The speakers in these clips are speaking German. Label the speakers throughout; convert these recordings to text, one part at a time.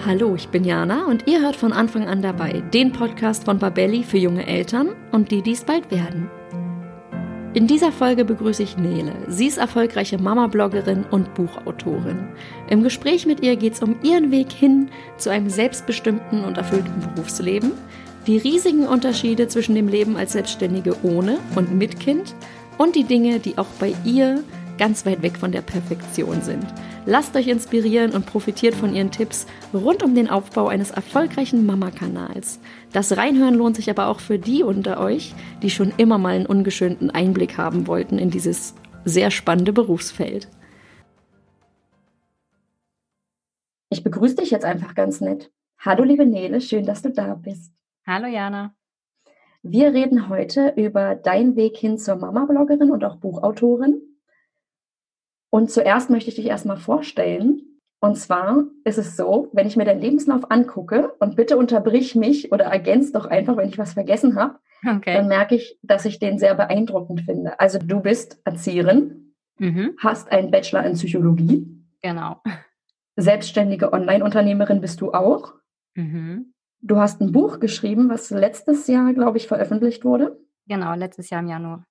Speaker 1: Hallo, ich bin Jana und ihr hört von Anfang an dabei den Podcast von Babelli für junge Eltern und die, die es bald werden. In dieser Folge begrüße ich Nele. Sie ist erfolgreiche Mama-Bloggerin und Buchautorin. Im Gespräch mit ihr geht es um ihren Weg hin zu einem selbstbestimmten und erfüllten Berufsleben, die riesigen Unterschiede zwischen dem Leben als Selbstständige ohne und mit Kind und die Dinge, die auch bei ihr ganz weit weg von der Perfektion sind. Lasst euch inspirieren und profitiert von ihren Tipps rund um den Aufbau eines erfolgreichen Mama-Kanals. Das Reinhören lohnt sich aber auch für die unter euch, die schon immer mal einen ungeschönten Einblick haben wollten in dieses sehr spannende Berufsfeld. Ich begrüße dich jetzt einfach ganz nett. Hallo liebe Nele, schön, dass du da bist.
Speaker 2: Hallo Jana.
Speaker 1: Wir reden heute über deinen Weg hin zur Mama-Bloggerin und auch Buchautorin. Und zuerst möchte ich dich erstmal vorstellen. Und zwar ist es so, wenn ich mir deinen Lebenslauf angucke und bitte unterbrich mich oder ergänz doch einfach, wenn ich was vergessen habe, okay. dann merke ich, dass ich den sehr beeindruckend finde. Also du bist Erzieherin, mhm. hast einen Bachelor in Psychologie.
Speaker 2: Genau.
Speaker 1: Selbstständige Online-Unternehmerin bist du auch. Mhm. Du hast ein Buch geschrieben, was letztes Jahr, glaube ich, veröffentlicht wurde.
Speaker 2: Genau, letztes Jahr im Januar.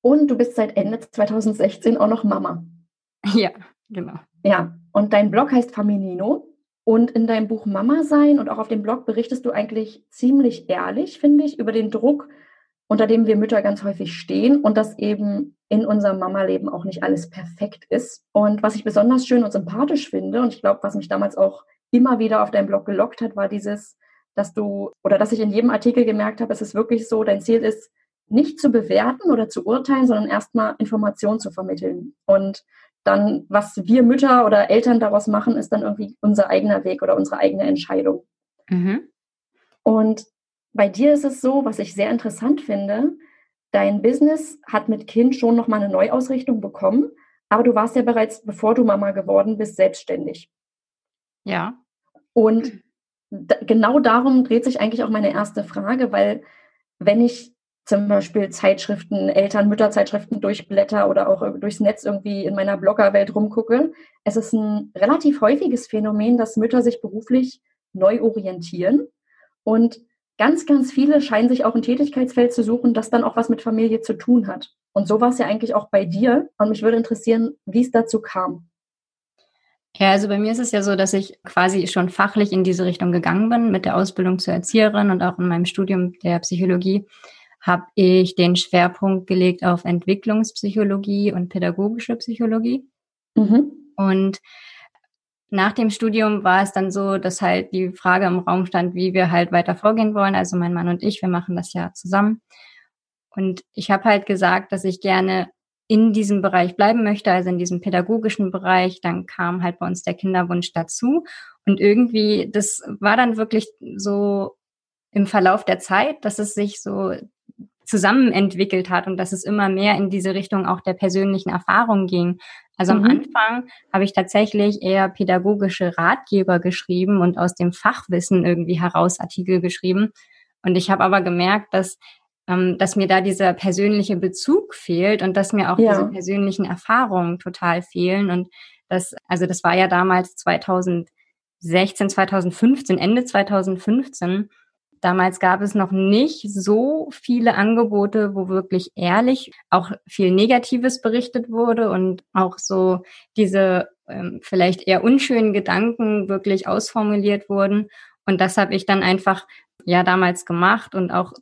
Speaker 1: Und du bist seit Ende 2016 auch noch Mama.
Speaker 2: Ja, genau.
Speaker 1: Ja, und dein Blog heißt Faminino. Und in deinem Buch Mama sein und auch auf dem Blog berichtest du eigentlich ziemlich ehrlich, finde ich, über den Druck, unter dem wir Mütter ganz häufig stehen und dass eben in unserem Mama-Leben auch nicht alles perfekt ist. Und was ich besonders schön und sympathisch finde, und ich glaube, was mich damals auch immer wieder auf deinem Blog gelockt hat, war dieses, dass du oder dass ich in jedem Artikel gemerkt habe, es ist wirklich so, dein Ziel ist, nicht zu bewerten oder zu urteilen, sondern erstmal Informationen zu vermitteln. Und dann, was wir Mütter oder Eltern daraus machen, ist dann irgendwie unser eigener Weg oder unsere eigene Entscheidung. Mhm. Und bei dir ist es so, was ich sehr interessant finde, dein Business hat mit Kind schon nochmal eine Neuausrichtung bekommen, aber du warst ja bereits, bevor du Mama geworden bist, selbstständig.
Speaker 2: Ja.
Speaker 1: Und genau darum dreht sich eigentlich auch meine erste Frage, weil wenn ich zum Beispiel Zeitschriften, Eltern, Mütterzeitschriften durchblätter oder auch durchs Netz irgendwie in meiner Bloggerwelt rumgucke. Es ist ein relativ häufiges Phänomen, dass Mütter sich beruflich neu orientieren und ganz, ganz viele scheinen sich auch ein Tätigkeitsfeld zu suchen, das dann auch was mit Familie zu tun hat. Und so war es ja eigentlich auch bei dir. Und mich würde interessieren, wie es dazu kam.
Speaker 2: Ja, also bei mir ist es ja so, dass ich quasi schon fachlich in diese Richtung gegangen bin mit der Ausbildung zur Erzieherin und auch in meinem Studium der Psychologie habe ich den Schwerpunkt gelegt auf Entwicklungspsychologie und pädagogische Psychologie. Mhm. Und nach dem Studium war es dann so, dass halt die Frage im Raum stand, wie wir halt weiter vorgehen wollen. Also mein Mann und ich, wir machen das ja zusammen. Und ich habe halt gesagt, dass ich gerne in diesem Bereich bleiben möchte, also in diesem pädagogischen Bereich. Dann kam halt bei uns der Kinderwunsch dazu. Und irgendwie, das war dann wirklich so im Verlauf der Zeit, dass es sich so zusammen entwickelt hat und dass es immer mehr in diese Richtung auch der persönlichen Erfahrung ging. Also mhm. am Anfang habe ich tatsächlich eher pädagogische Ratgeber geschrieben und aus dem Fachwissen irgendwie heraus Artikel geschrieben. Und ich habe aber gemerkt, dass ähm, dass mir da dieser persönliche Bezug fehlt und dass mir auch ja. diese persönlichen Erfahrungen total fehlen. Und das, also das war ja damals 2016, 2015, Ende 2015. Damals gab es noch nicht so viele Angebote, wo wirklich ehrlich auch viel Negatives berichtet wurde und auch so diese ähm, vielleicht eher unschönen Gedanken wirklich ausformuliert wurden. Und das habe ich dann einfach ja damals gemacht und auch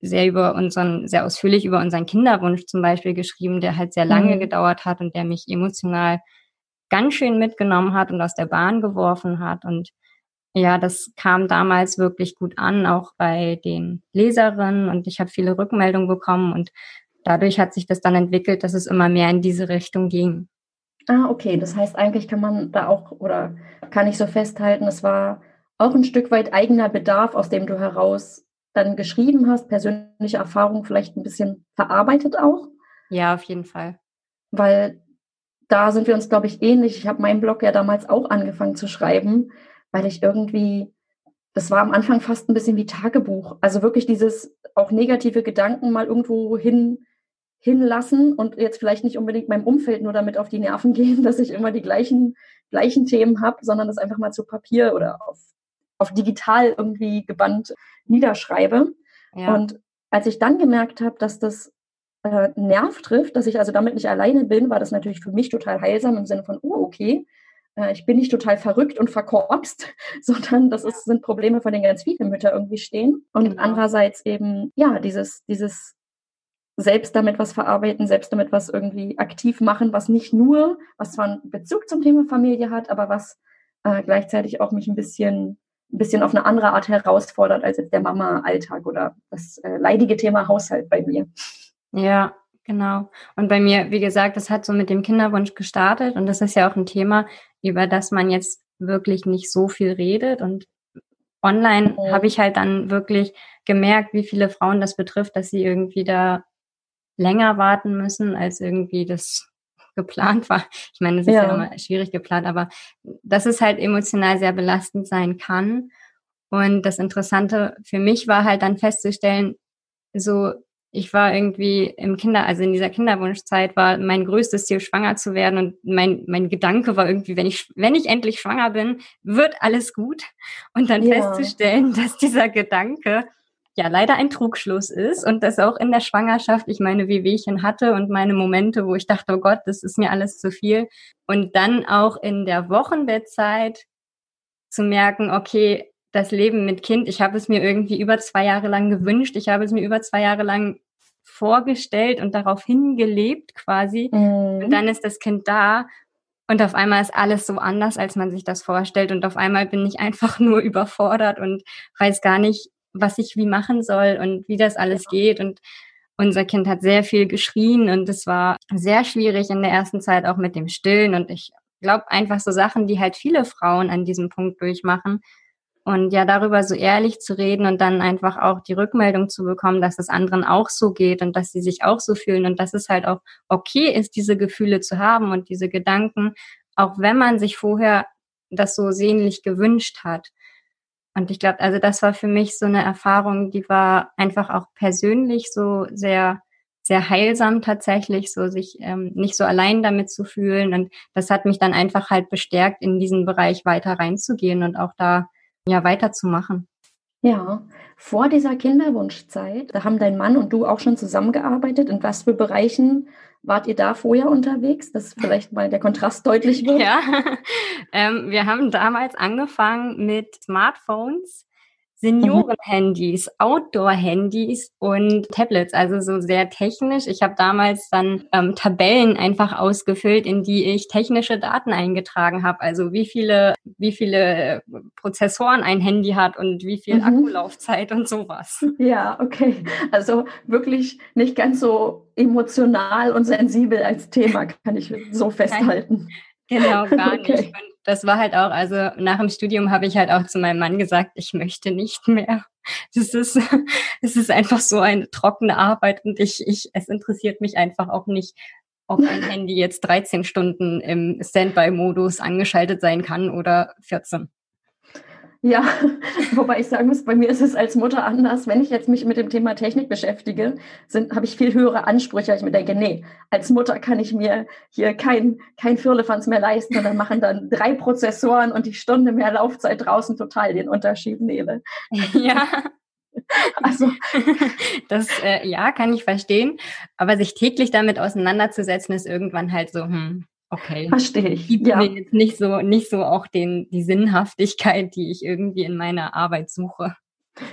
Speaker 2: sehr über unseren, sehr ausführlich über unseren Kinderwunsch zum Beispiel geschrieben, der halt sehr lange mhm. gedauert hat und der mich emotional ganz schön mitgenommen hat und aus der Bahn geworfen hat. Und ja, das kam damals wirklich gut an, auch bei den Leserinnen und ich habe viele Rückmeldungen bekommen und dadurch hat sich das dann entwickelt, dass es immer mehr in diese Richtung ging.
Speaker 1: Ah, okay. Das heißt, eigentlich kann man da auch oder kann ich so festhalten, es war auch ein Stück weit eigener Bedarf, aus dem du heraus dann geschrieben hast, persönliche Erfahrung vielleicht ein bisschen verarbeitet auch.
Speaker 2: Ja, auf jeden Fall.
Speaker 1: Weil da sind wir uns, glaube ich, ähnlich. Ich habe meinen Blog ja damals auch angefangen zu schreiben weil ich irgendwie, das war am Anfang fast ein bisschen wie Tagebuch. Also wirklich dieses auch negative Gedanken mal irgendwo hin, hinlassen und jetzt vielleicht nicht unbedingt meinem Umfeld nur damit auf die Nerven gehen, dass ich immer die gleichen gleichen Themen habe, sondern das einfach mal zu Papier oder auf, auf digital irgendwie gebannt niederschreibe. Ja. Und als ich dann gemerkt habe, dass das äh, Nerv trifft, dass ich also damit nicht alleine bin, war das natürlich für mich total heilsam im Sinne von, oh, okay, ich bin nicht total verrückt und verkorkst, sondern das ist, sind Probleme, vor denen ganz viele Mütter irgendwie stehen. Und genau. andererseits eben, ja, dieses, dieses selbst damit was verarbeiten, selbst damit was irgendwie aktiv machen, was nicht nur, was zwar einen Bezug zum Thema Familie hat, aber was äh, gleichzeitig auch mich ein bisschen, ein bisschen auf eine andere Art herausfordert als jetzt der Mama-Alltag oder das äh, leidige Thema Haushalt bei mir.
Speaker 2: Ja, genau. Und bei mir, wie gesagt, das hat so mit dem Kinderwunsch gestartet und das ist ja auch ein Thema, über das man jetzt wirklich nicht so viel redet und online mhm. habe ich halt dann wirklich gemerkt, wie viele Frauen das betrifft, dass sie irgendwie da länger warten müssen, als irgendwie das geplant war. Ich meine, das ist ja. ja immer schwierig geplant, aber dass es halt emotional sehr belastend sein kann. Und das Interessante für mich war halt dann festzustellen, so ich war irgendwie im Kinder, also in dieser Kinderwunschzeit war mein größtes Ziel, schwanger zu werden. Und mein, mein Gedanke war irgendwie, wenn ich, wenn ich endlich schwanger bin, wird alles gut. Und dann ja. festzustellen, dass dieser Gedanke ja leider ein Trugschluss ist und dass auch in der Schwangerschaft ich meine Wehwehchen hatte und meine Momente, wo ich dachte, oh Gott, das ist mir alles zu viel. Und dann auch in der Wochenbettzeit zu merken, okay, das Leben mit Kind, ich habe es mir irgendwie über zwei Jahre lang gewünscht, ich habe es mir über zwei Jahre lang vorgestellt und darauf hingelebt quasi. Mhm. Und dann ist das Kind da und auf einmal ist alles so anders, als man sich das vorstellt. Und auf einmal bin ich einfach nur überfordert und weiß gar nicht, was ich wie machen soll und wie das alles geht. Und unser Kind hat sehr viel geschrien und es war sehr schwierig in der ersten Zeit auch mit dem Stillen. Und ich glaube einfach so Sachen, die halt viele Frauen an diesem Punkt durchmachen. Und ja, darüber so ehrlich zu reden und dann einfach auch die Rückmeldung zu bekommen, dass es anderen auch so geht und dass sie sich auch so fühlen und dass es halt auch okay ist, diese Gefühle zu haben und diese Gedanken, auch wenn man sich vorher das so sehnlich gewünscht hat. Und ich glaube, also das war für mich so eine Erfahrung, die war einfach auch persönlich so sehr, sehr heilsam tatsächlich, so sich ähm, nicht so allein damit zu fühlen. Und das hat mich dann einfach halt bestärkt, in diesen Bereich weiter reinzugehen und auch da ja weiterzumachen.
Speaker 1: Ja, vor dieser Kinderwunschzeit, da haben dein Mann und du auch schon zusammengearbeitet. In was für Bereichen wart ihr da vorher unterwegs, dass vielleicht mal der Kontrast deutlich wird?
Speaker 2: Ja, ähm, wir haben damals angefangen mit Smartphones Senioren-Handys, Outdoor-Handys und Tablets, also so sehr technisch. Ich habe damals dann ähm, Tabellen einfach ausgefüllt, in die ich technische Daten eingetragen habe. Also wie viele, wie viele Prozessoren ein Handy hat und wie viel mhm. Akkulaufzeit und sowas.
Speaker 1: Ja, okay. Also wirklich nicht ganz so emotional und sensibel als Thema, kann ich so festhalten.
Speaker 2: Genau, gar okay. nicht. Und das war halt auch, also nach dem Studium habe ich halt auch zu meinem Mann gesagt, ich möchte nicht mehr. Das ist, es ist einfach so eine trockene Arbeit und ich, ich, es interessiert mich einfach auch nicht, ob ein Handy jetzt 13 Stunden im Standby-Modus angeschaltet sein kann oder 14.
Speaker 1: Ja, wobei ich sagen muss, bei mir ist es als Mutter anders. Wenn ich jetzt mich mit dem Thema Technik beschäftige, habe ich viel höhere Ansprüche. Ich mir denke, nee, als Mutter kann ich mir hier kein, kein Firlefanz mehr leisten und dann machen dann drei Prozessoren und die Stunde mehr Laufzeit draußen total den Unterschied, Nele.
Speaker 2: Ja. Also, das, äh, ja, kann ich verstehen. Aber sich täglich damit auseinanderzusetzen, ist irgendwann halt so, hm, Okay.
Speaker 1: Verstehe ich.
Speaker 2: Gibt ja. mir jetzt nicht so, nicht so auch den, die Sinnhaftigkeit, die ich irgendwie in meiner Arbeit suche.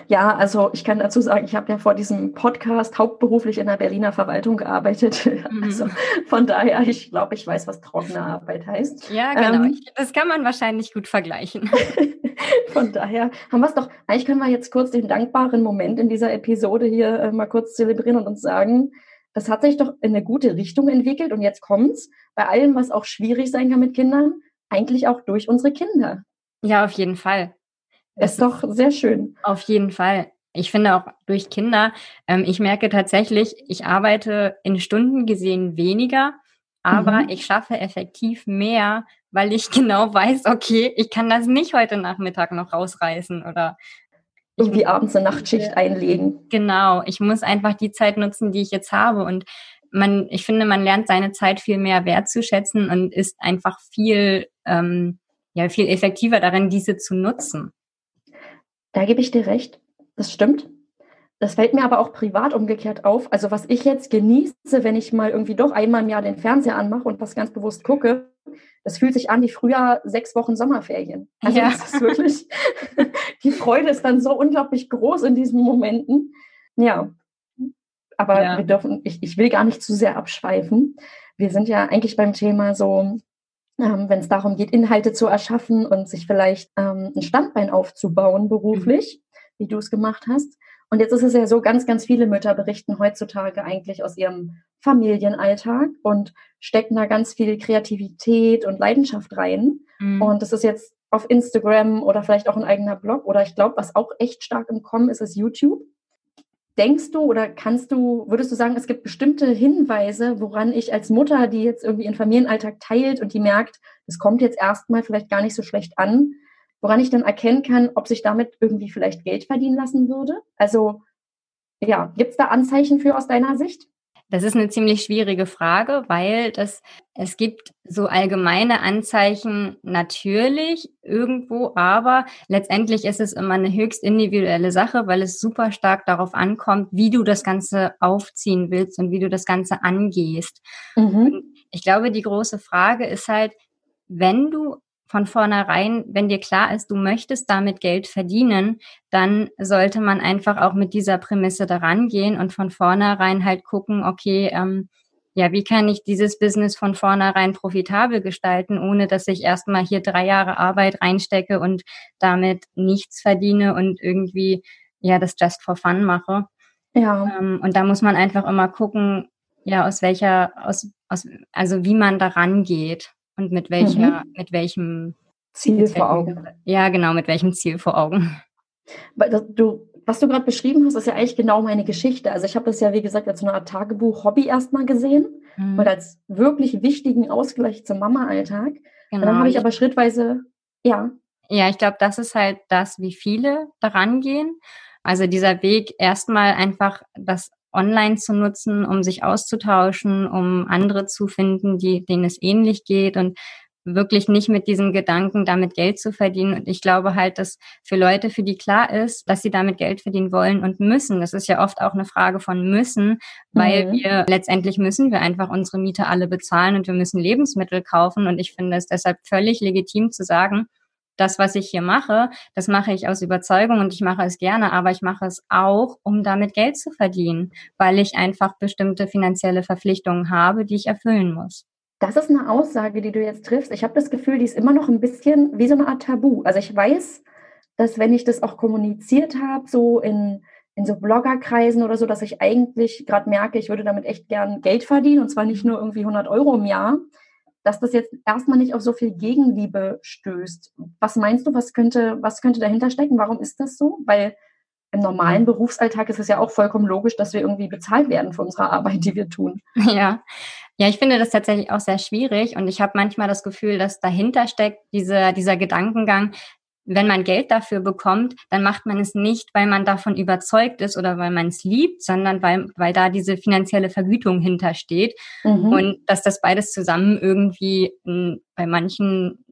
Speaker 1: Ja, also ich kann dazu sagen, ich habe ja vor diesem Podcast hauptberuflich in der Berliner Verwaltung gearbeitet. Mhm. Also von daher, ich glaube, ich weiß, was trockene Arbeit heißt.
Speaker 2: Ja, genau. Ähm, das kann man wahrscheinlich gut vergleichen.
Speaker 1: von daher haben wir es doch, eigentlich können wir jetzt kurz den dankbaren Moment in dieser Episode hier äh, mal kurz zelebrieren und uns sagen, das hat sich doch in eine gute Richtung entwickelt und jetzt kommt's bei allem, was auch schwierig sein kann mit Kindern, eigentlich auch durch unsere Kinder.
Speaker 2: Ja, auf jeden Fall.
Speaker 1: Das ist doch sehr schön.
Speaker 2: Auf jeden Fall. Ich finde auch durch Kinder, ähm, ich merke tatsächlich, ich arbeite in Stunden gesehen weniger, aber mhm. ich schaffe effektiv mehr, weil ich genau weiß, okay, ich kann das nicht heute Nachmittag noch rausreißen oder
Speaker 1: irgendwie abends eine Nachtschicht einlegen.
Speaker 2: Genau, ich muss einfach die Zeit nutzen, die ich jetzt habe. Und man, ich finde, man lernt seine Zeit viel mehr wertzuschätzen und ist einfach viel, ähm, ja, viel effektiver darin, diese zu nutzen.
Speaker 1: Da gebe ich dir recht. Das stimmt. Das fällt mir aber auch privat umgekehrt auf. Also was ich jetzt genieße, wenn ich mal irgendwie doch einmal im Jahr den Fernseher anmache und was ganz bewusst gucke, das fühlt sich an wie früher sechs Wochen Sommerferien. Also ja. das ist wirklich, die Freude ist dann so unglaublich groß in diesen Momenten. Ja, aber ja. wir dürfen, ich, ich will gar nicht zu sehr abschweifen. Wir sind ja eigentlich beim Thema so, ähm, wenn es darum geht, Inhalte zu erschaffen und sich vielleicht ähm, ein Standbein aufzubauen beruflich, mhm. wie du es gemacht hast. Und jetzt ist es ja so, ganz, ganz viele Mütter berichten heutzutage eigentlich aus ihrem Familienalltag und stecken da ganz viel Kreativität und Leidenschaft rein. Mhm. Und das ist jetzt auf Instagram oder vielleicht auch ein eigener Blog oder ich glaube, was auch echt stark im Kommen ist, ist YouTube. Denkst du oder kannst du, würdest du sagen, es gibt bestimmte Hinweise, woran ich als Mutter, die jetzt irgendwie ihren Familienalltag teilt und die merkt, es kommt jetzt erstmal vielleicht gar nicht so schlecht an, woran ich dann erkennen kann, ob sich damit irgendwie vielleicht Geld verdienen lassen würde? Also ja, gibt es da Anzeichen für aus deiner Sicht?
Speaker 2: Das ist eine ziemlich schwierige Frage, weil das, es gibt so allgemeine Anzeichen natürlich irgendwo, aber letztendlich ist es immer eine höchst individuelle Sache, weil es super stark darauf ankommt, wie du das Ganze aufziehen willst und wie du das Ganze angehst. Mhm. Ich glaube, die große Frage ist halt, wenn du von vornherein, wenn dir klar ist, du möchtest damit Geld verdienen, dann sollte man einfach auch mit dieser Prämisse daran gehen und von vornherein halt gucken, okay, ähm, ja, wie kann ich dieses Business von vornherein profitabel gestalten, ohne dass ich erstmal hier drei Jahre Arbeit reinstecke und damit nichts verdiene und irgendwie, ja, das just for fun mache. Ja. Ähm, und da muss man einfach immer gucken, ja, aus welcher, aus, aus, also wie man daran geht und mit welcher, mhm. mit welchem
Speaker 1: Ziel vor Augen.
Speaker 2: Ja, genau, mit welchem Ziel vor Augen.
Speaker 1: Du, was du gerade beschrieben hast, ist ja eigentlich genau meine Geschichte. Also ich habe das ja, wie gesagt, als so eine Art Tagebuch-Hobby erstmal gesehen mhm. und als wirklich wichtigen Ausgleich zum Mama-Alltag. Genau. Und dann habe ich aber schrittweise, ja.
Speaker 2: Ja, ich glaube, das ist halt das, wie viele daran gehen. Also dieser Weg, erstmal einfach das online zu nutzen, um sich auszutauschen, um andere zu finden, die, denen es ähnlich geht und wirklich nicht mit diesem Gedanken, damit Geld zu verdienen. Und ich glaube halt, dass für Leute, für die klar ist, dass sie damit Geld verdienen wollen und müssen, das ist ja oft auch eine Frage von müssen, weil mhm. wir letztendlich müssen wir einfach unsere Miete alle bezahlen und wir müssen Lebensmittel kaufen. Und ich finde es deshalb völlig legitim zu sagen, das, was ich hier mache, das mache ich aus Überzeugung und ich mache es gerne, aber ich mache es auch, um damit Geld zu verdienen, weil ich einfach bestimmte finanzielle Verpflichtungen habe, die ich erfüllen muss.
Speaker 1: Das ist eine Aussage, die du jetzt triffst. Ich habe das Gefühl, die ist immer noch ein bisschen wie so eine Art Tabu. Also ich weiß, dass wenn ich das auch kommuniziert habe, so in, in so Bloggerkreisen oder so, dass ich eigentlich gerade merke, ich würde damit echt gern Geld verdienen und zwar nicht nur irgendwie 100 Euro im Jahr, dass das jetzt erstmal nicht auf so viel Gegenliebe stößt. Was meinst du, was könnte, was könnte dahinter stecken? Warum ist das so? Weil im normalen Berufsalltag ist es ja auch vollkommen logisch, dass wir irgendwie bezahlt werden für unsere Arbeit, die wir tun.
Speaker 2: Ja. Ja, ich finde das tatsächlich auch sehr schwierig und ich habe manchmal das Gefühl, dass dahinter steckt diese, dieser Gedankengang, wenn man Geld dafür bekommt, dann macht man es nicht, weil man davon überzeugt ist oder weil man es liebt, sondern weil, weil da diese finanzielle Vergütung hintersteht. Mhm. Und dass das beides zusammen irgendwie in, bei manchen,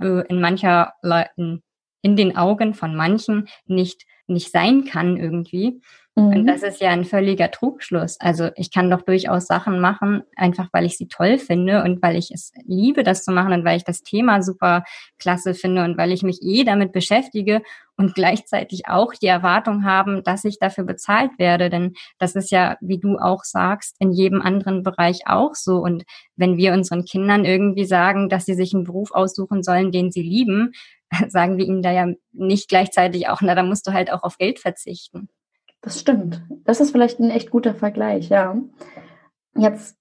Speaker 2: äh, in mancher Leuten, in den Augen von manchen nicht, nicht sein kann irgendwie. Mhm. Und das ist ja ein völliger Trugschluss. Also ich kann doch durchaus Sachen machen, einfach weil ich sie toll finde und weil ich es liebe, das zu machen und weil ich das Thema super klasse finde und weil ich mich eh damit beschäftige und gleichzeitig auch die Erwartung haben, dass ich dafür bezahlt werde. Denn das ist ja, wie du auch sagst, in jedem anderen Bereich auch so. Und wenn wir unseren Kindern irgendwie sagen, dass sie sich einen Beruf aussuchen sollen, den sie lieben, sagen wir ihnen da ja nicht gleichzeitig auch, na, da musst du halt auch auf Geld verzichten.
Speaker 1: Das stimmt. Das ist vielleicht ein echt guter Vergleich, ja. Jetzt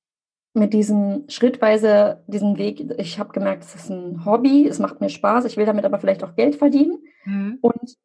Speaker 1: mit diesem schrittweise, diesen Weg, ich habe gemerkt, es ist ein Hobby, es macht mir Spaß, ich will damit aber vielleicht auch Geld verdienen. Mhm. Und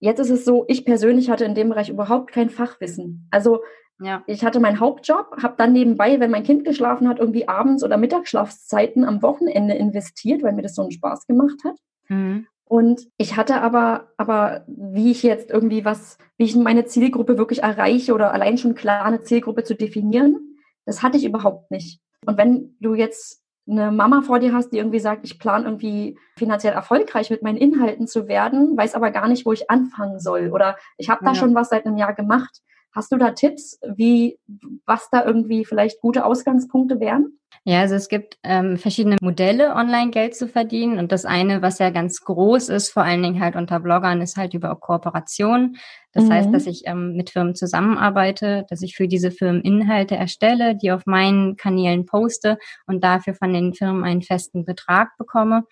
Speaker 1: jetzt ist es so, ich persönlich hatte in dem Bereich überhaupt kein Fachwissen. Also ja. ich hatte meinen Hauptjob, habe dann nebenbei, wenn mein Kind geschlafen hat, irgendwie abends oder Mittagsschlafszeiten am Wochenende investiert, weil mir das so einen Spaß gemacht hat. Mhm. Und ich hatte aber, aber wie ich jetzt irgendwie was, wie ich meine Zielgruppe wirklich erreiche oder allein schon klar eine Zielgruppe zu definieren, Das hatte ich überhaupt nicht. Und wenn du jetzt eine Mama vor dir hast, die irgendwie sagt, ich plane irgendwie finanziell erfolgreich mit meinen Inhalten zu werden, weiß aber gar nicht, wo ich anfangen soll oder ich habe da ja. schon was seit einem Jahr gemacht. Hast du da Tipps, wie was da irgendwie vielleicht gute Ausgangspunkte wären?
Speaker 2: Ja, also es gibt ähm, verschiedene Modelle, online Geld zu verdienen. Und das eine, was ja ganz groß ist, vor allen Dingen halt unter Bloggern, ist halt über Kooperation. Das mhm. heißt, dass ich ähm, mit Firmen zusammenarbeite, dass ich für diese Firmen Inhalte erstelle, die auf meinen Kanälen poste und dafür von den Firmen einen festen Betrag bekomme.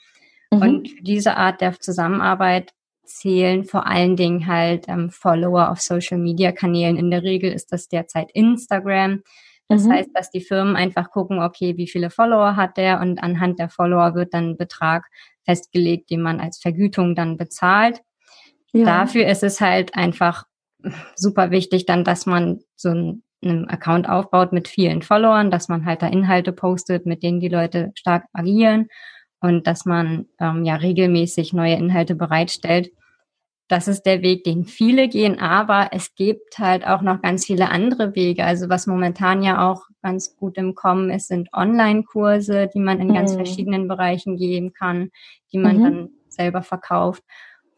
Speaker 2: Mhm. Und für diese Art der Zusammenarbeit zählen vor allen Dingen halt ähm, Follower auf Social Media Kanälen. In der Regel ist das derzeit Instagram. Das mhm. heißt, dass die Firmen einfach gucken, okay, wie viele Follower hat der und anhand der Follower wird dann ein Betrag festgelegt, den man als Vergütung dann bezahlt. Ja. Dafür ist es halt einfach super wichtig dann, dass man so einen, einen Account aufbaut mit vielen Followern, dass man halt da Inhalte postet, mit denen die Leute stark agieren und dass man ähm, ja regelmäßig neue Inhalte bereitstellt. Das ist der Weg, den viele gehen, aber es gibt halt auch noch ganz viele andere Wege. Also was momentan ja auch ganz gut im Kommen ist, sind Online-Kurse, die man in mhm. ganz verschiedenen Bereichen geben kann, die man mhm. dann selber verkauft.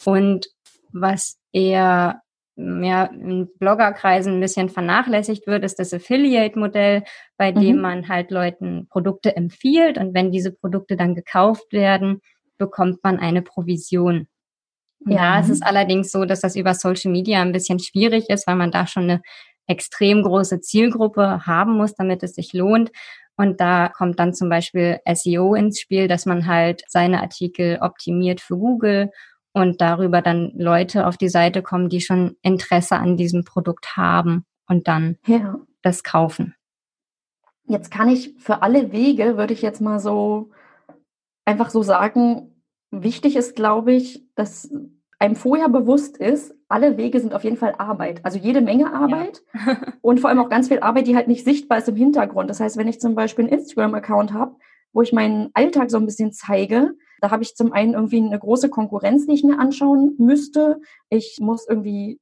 Speaker 2: Und was eher ja, in Bloggerkreisen ein bisschen vernachlässigt wird, ist das Affiliate-Modell, bei mhm. dem man halt Leuten Produkte empfiehlt und wenn diese Produkte dann gekauft werden, bekommt man eine Provision. Ja, es ist allerdings so, dass das über Social Media ein bisschen schwierig ist, weil man da schon eine extrem große Zielgruppe haben muss, damit es sich lohnt. Und da kommt dann zum Beispiel SEO ins Spiel, dass man halt seine Artikel optimiert für Google und darüber dann Leute auf die Seite kommen, die schon Interesse an diesem Produkt haben und dann ja. das kaufen.
Speaker 1: Jetzt kann ich für alle Wege, würde ich jetzt mal so einfach so sagen, wichtig ist, glaube ich, dass einem vorher bewusst ist, alle Wege sind auf jeden Fall Arbeit. Also jede Menge Arbeit ja. und vor allem auch ganz viel Arbeit, die halt nicht sichtbar ist im Hintergrund. Das heißt, wenn ich zum Beispiel einen Instagram-Account habe, wo ich meinen Alltag so ein bisschen zeige, da habe ich zum einen irgendwie eine große Konkurrenz, die ich mir anschauen müsste. Ich muss irgendwie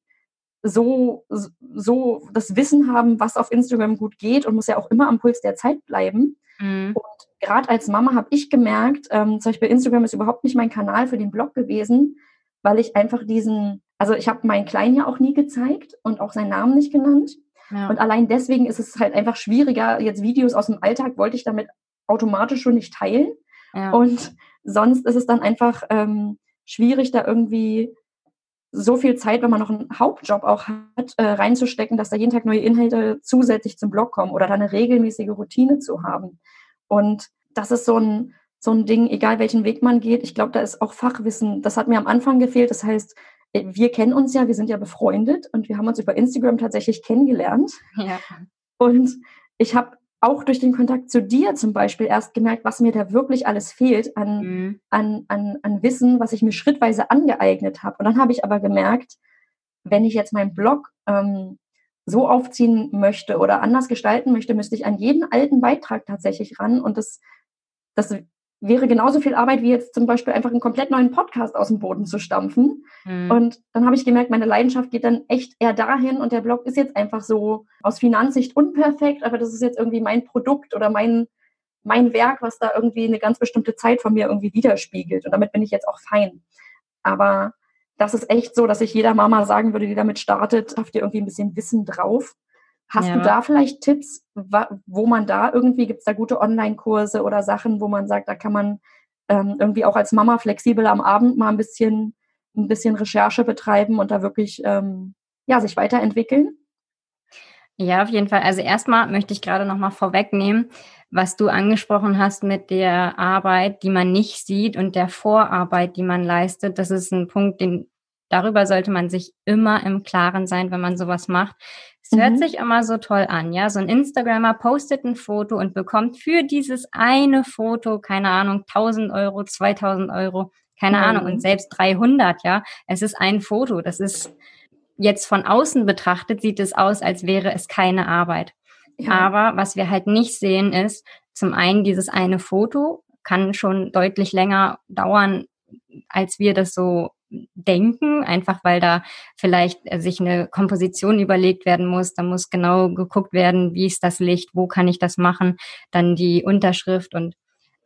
Speaker 1: so, so das Wissen haben, was auf Instagram gut geht und muss ja auch immer am Puls der Zeit bleiben. Mhm. Und gerade als Mama habe ich gemerkt, ähm, zum Beispiel Instagram ist überhaupt nicht mein Kanal für den Blog gewesen, weil ich einfach diesen, also ich habe meinen Kleinen ja auch nie gezeigt und auch seinen Namen nicht genannt. Ja. Und allein deswegen ist es halt einfach schwieriger. Jetzt Videos aus dem Alltag wollte ich damit automatisch schon nicht teilen. Ja. Und sonst ist es dann einfach ähm, schwierig, da irgendwie so viel Zeit, wenn man noch einen Hauptjob auch hat, äh, reinzustecken, dass da jeden Tag neue Inhalte zusätzlich zum Blog kommen oder da eine regelmäßige Routine zu haben. Und das ist so ein, so ein Ding, egal welchen Weg man geht. Ich glaube, da ist auch Fachwissen. Das hat mir am Anfang gefehlt. Das heißt, äh, wir kennen uns ja, wir sind ja befreundet und wir haben uns über Instagram tatsächlich kennengelernt. Ja. Und ich habe auch durch den Kontakt zu dir zum Beispiel erst gemerkt, was mir da wirklich alles fehlt an, mhm. an, an, an Wissen, was ich mir schrittweise angeeignet habe. Und dann habe ich aber gemerkt, wenn ich jetzt meinen Blog ähm, so aufziehen möchte oder anders gestalten möchte, müsste ich an jeden alten Beitrag tatsächlich ran. Und das, das wäre genauso viel Arbeit wie jetzt zum Beispiel einfach einen komplett neuen Podcast aus dem Boden zu stampfen. Mhm. Und dann habe ich gemerkt, meine Leidenschaft geht dann echt eher dahin und der Blog ist jetzt einfach so aus Finanzsicht unperfekt, aber das ist jetzt irgendwie mein Produkt oder mein, mein Werk, was da irgendwie eine ganz bestimmte Zeit von mir irgendwie widerspiegelt. Und damit bin ich jetzt auch fein. Aber das ist echt so, dass ich jeder Mama sagen würde, die damit startet, habt ihr irgendwie ein bisschen Wissen drauf. Hast ja. du da vielleicht Tipps, wo man da irgendwie, gibt es da gute Online-Kurse oder Sachen, wo man sagt, da kann man ähm, irgendwie auch als Mama flexibel am Abend mal ein bisschen, ein bisschen Recherche betreiben und da wirklich ähm, ja, sich weiterentwickeln?
Speaker 2: Ja, auf jeden Fall. Also erstmal möchte ich gerade noch mal vorwegnehmen, was du angesprochen hast mit der Arbeit, die man nicht sieht und der Vorarbeit, die man leistet. Das ist ein Punkt, den darüber sollte man sich immer im Klaren sein, wenn man sowas macht. Es hört mhm. sich immer so toll an, ja. So ein Instagrammer postet ein Foto und bekommt für dieses eine Foto, keine Ahnung, 1000 Euro, 2000 Euro, keine mhm. Ahnung, und selbst 300, ja. Es ist ein Foto. Das ist jetzt von außen betrachtet, sieht es aus, als wäre es keine Arbeit. Ja. Aber was wir halt nicht sehen ist, zum einen dieses eine Foto kann schon deutlich länger dauern, als wir das so denken, einfach weil da vielleicht äh, sich eine Komposition überlegt werden muss. Da muss genau geguckt werden, wie ist das Licht, wo kann ich das machen, dann die Unterschrift und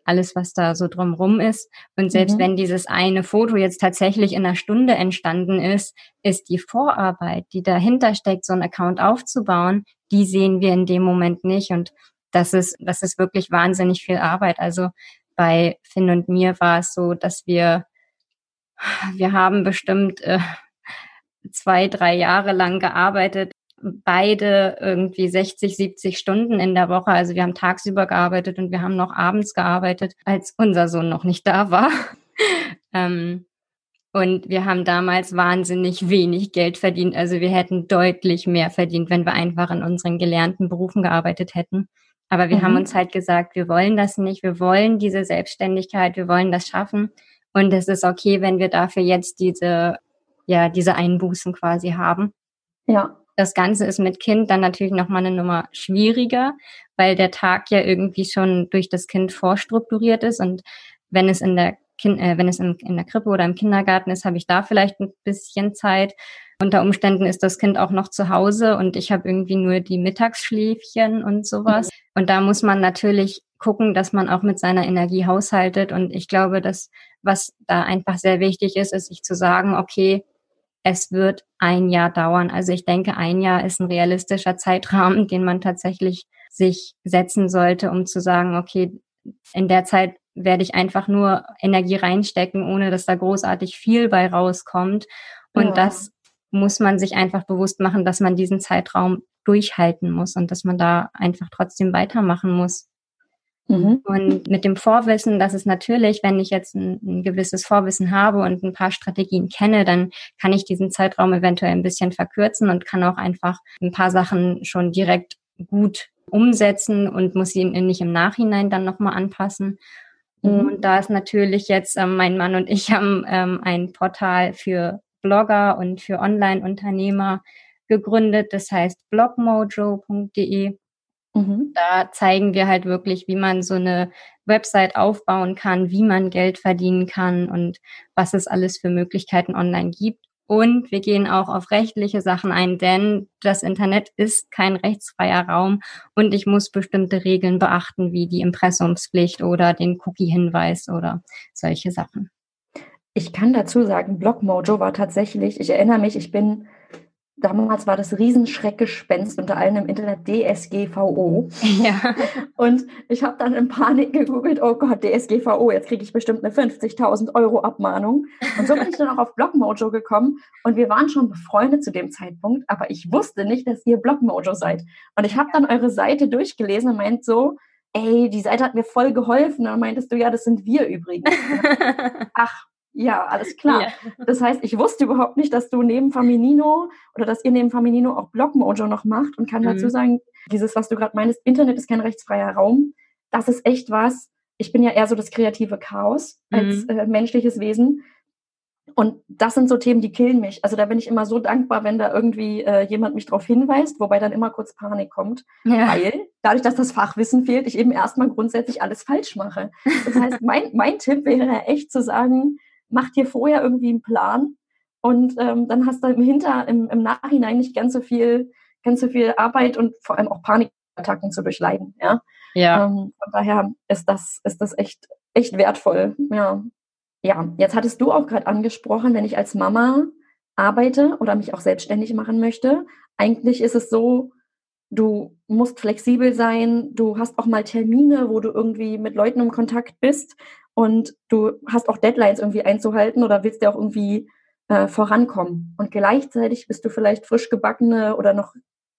Speaker 2: alles, was da so drumrum ist. Und selbst mhm. wenn dieses eine Foto jetzt tatsächlich in einer Stunde entstanden ist, ist die Vorarbeit, die dahinter steckt, so einen Account aufzubauen, die sehen wir in dem Moment nicht. Und das ist, das ist wirklich wahnsinnig viel Arbeit. Also bei Finn und mir war es so, dass wir, wir haben bestimmt äh, zwei, drei Jahre lang gearbeitet, beide irgendwie 60, 70 Stunden in der Woche. Also wir haben tagsüber gearbeitet und wir haben noch abends gearbeitet, als unser Sohn noch nicht da war. ähm, und wir haben damals wahnsinnig wenig Geld verdient. Also wir hätten deutlich mehr verdient, wenn wir einfach in unseren gelernten Berufen gearbeitet hätten. Aber wir mhm. haben uns halt gesagt, wir wollen das nicht, wir wollen diese Selbstständigkeit, wir wollen das schaffen. Und es ist okay, wenn wir dafür jetzt diese, ja, diese Einbußen quasi haben. Ja. Das Ganze ist mit Kind dann natürlich nochmal eine Nummer schwieriger, weil der Tag ja irgendwie schon durch das Kind vorstrukturiert ist. Und wenn es in der kind, äh, wenn es in, in der Krippe oder im Kindergarten ist, habe ich da vielleicht ein bisschen Zeit. Unter Umständen ist das Kind auch noch zu Hause und ich habe irgendwie nur die Mittagsschläfchen und sowas. Und da muss man natürlich gucken, dass man auch mit seiner Energie haushaltet. Und ich glaube, dass was da einfach sehr wichtig ist, ist sich zu sagen, okay, es wird ein Jahr dauern. Also ich denke, ein Jahr ist ein realistischer Zeitrahmen, den man tatsächlich sich setzen sollte, um zu sagen, okay, in der Zeit werde ich einfach nur Energie reinstecken, ohne dass da großartig viel bei rauskommt. Und ja. das muss man sich einfach bewusst machen, dass man diesen Zeitraum durchhalten muss und dass man da einfach trotzdem weitermachen muss. Mhm. Und mit dem Vorwissen, dass es natürlich, wenn ich jetzt ein, ein, gewisses Vorwissen habe und ein paar Strategien kenne, dann kann ich diesen Zeitraum eventuell ein bisschen verkürzen und kann auch einfach ein paar Sachen schon direkt gut umsetzen und muss sie nicht im Nachhinein dann nochmal anpassen. Mhm. Und da ist natürlich jetzt ähm, mein Mann und ich haben ähm, ein Portal für Blogger und für Online-Unternehmer gegründet. Das heißt blogmojo.de. Mhm. Da zeigen wir halt wirklich, wie man so eine Website aufbauen kann, wie man Geld verdienen kann und was es alles für Möglichkeiten online gibt. Und wir gehen auch auf rechtliche Sachen ein, denn das Internet ist kein rechtsfreier Raum und ich muss bestimmte Regeln beachten, wie die Impressumspflicht oder den Cookie-Hinweis oder solche Sachen.
Speaker 1: Ich kann dazu sagen, Blockmojo war tatsächlich, ich erinnere mich, ich bin damals war das Riesenschreckgespenst unter allen im Internet DSGVO. Ja. Und ich habe dann in Panik gegoogelt, oh Gott, DSGVO, jetzt kriege ich bestimmt eine 50.000 Euro Abmahnung. Und so bin ich dann auch auf Blockmojo gekommen und wir waren schon befreundet zu dem Zeitpunkt, aber ich wusste nicht, dass ihr Blockmojo seid. Und ich habe dann eure Seite durchgelesen und meint so, ey, die Seite hat mir voll geholfen. Und dann meintest du, ja, das sind wir übrigens. Ach, ja, alles klar. Ja. Das heißt, ich wusste überhaupt nicht, dass du neben Faminino oder dass ihr neben Faminino auch Blogmojo noch macht und kann mhm. dazu sagen, dieses, was du gerade meinst, Internet ist kein rechtsfreier Raum. Das ist echt was. Ich bin ja eher so das kreative Chaos als mhm. äh, menschliches Wesen. Und das sind so Themen, die killen mich. Also da bin ich immer so dankbar, wenn da irgendwie äh, jemand mich darauf hinweist, wobei dann immer kurz Panik kommt, ja. weil dadurch, dass das Fachwissen fehlt, ich eben erstmal grundsätzlich alles falsch mache. Das heißt, mein, mein Tipp wäre echt zu sagen, mach dir vorher irgendwie einen Plan und ähm, dann hast du im Hinter, im, im Nachhinein nicht ganz so viel, ganz so viel Arbeit und vor allem auch Panikattacken zu durchleiden. Ja. ja. Ähm, von daher ist das, ist das echt, echt wertvoll. Ja. Ja, jetzt hattest du auch gerade angesprochen, wenn ich als Mama arbeite oder mich auch selbstständig machen möchte, eigentlich ist es so, du musst flexibel sein, du hast auch mal Termine, wo du irgendwie mit Leuten im Kontakt bist und du hast auch Deadlines irgendwie einzuhalten oder willst ja auch irgendwie äh, vorankommen. Und gleichzeitig bist du vielleicht frisch gebackene oder noch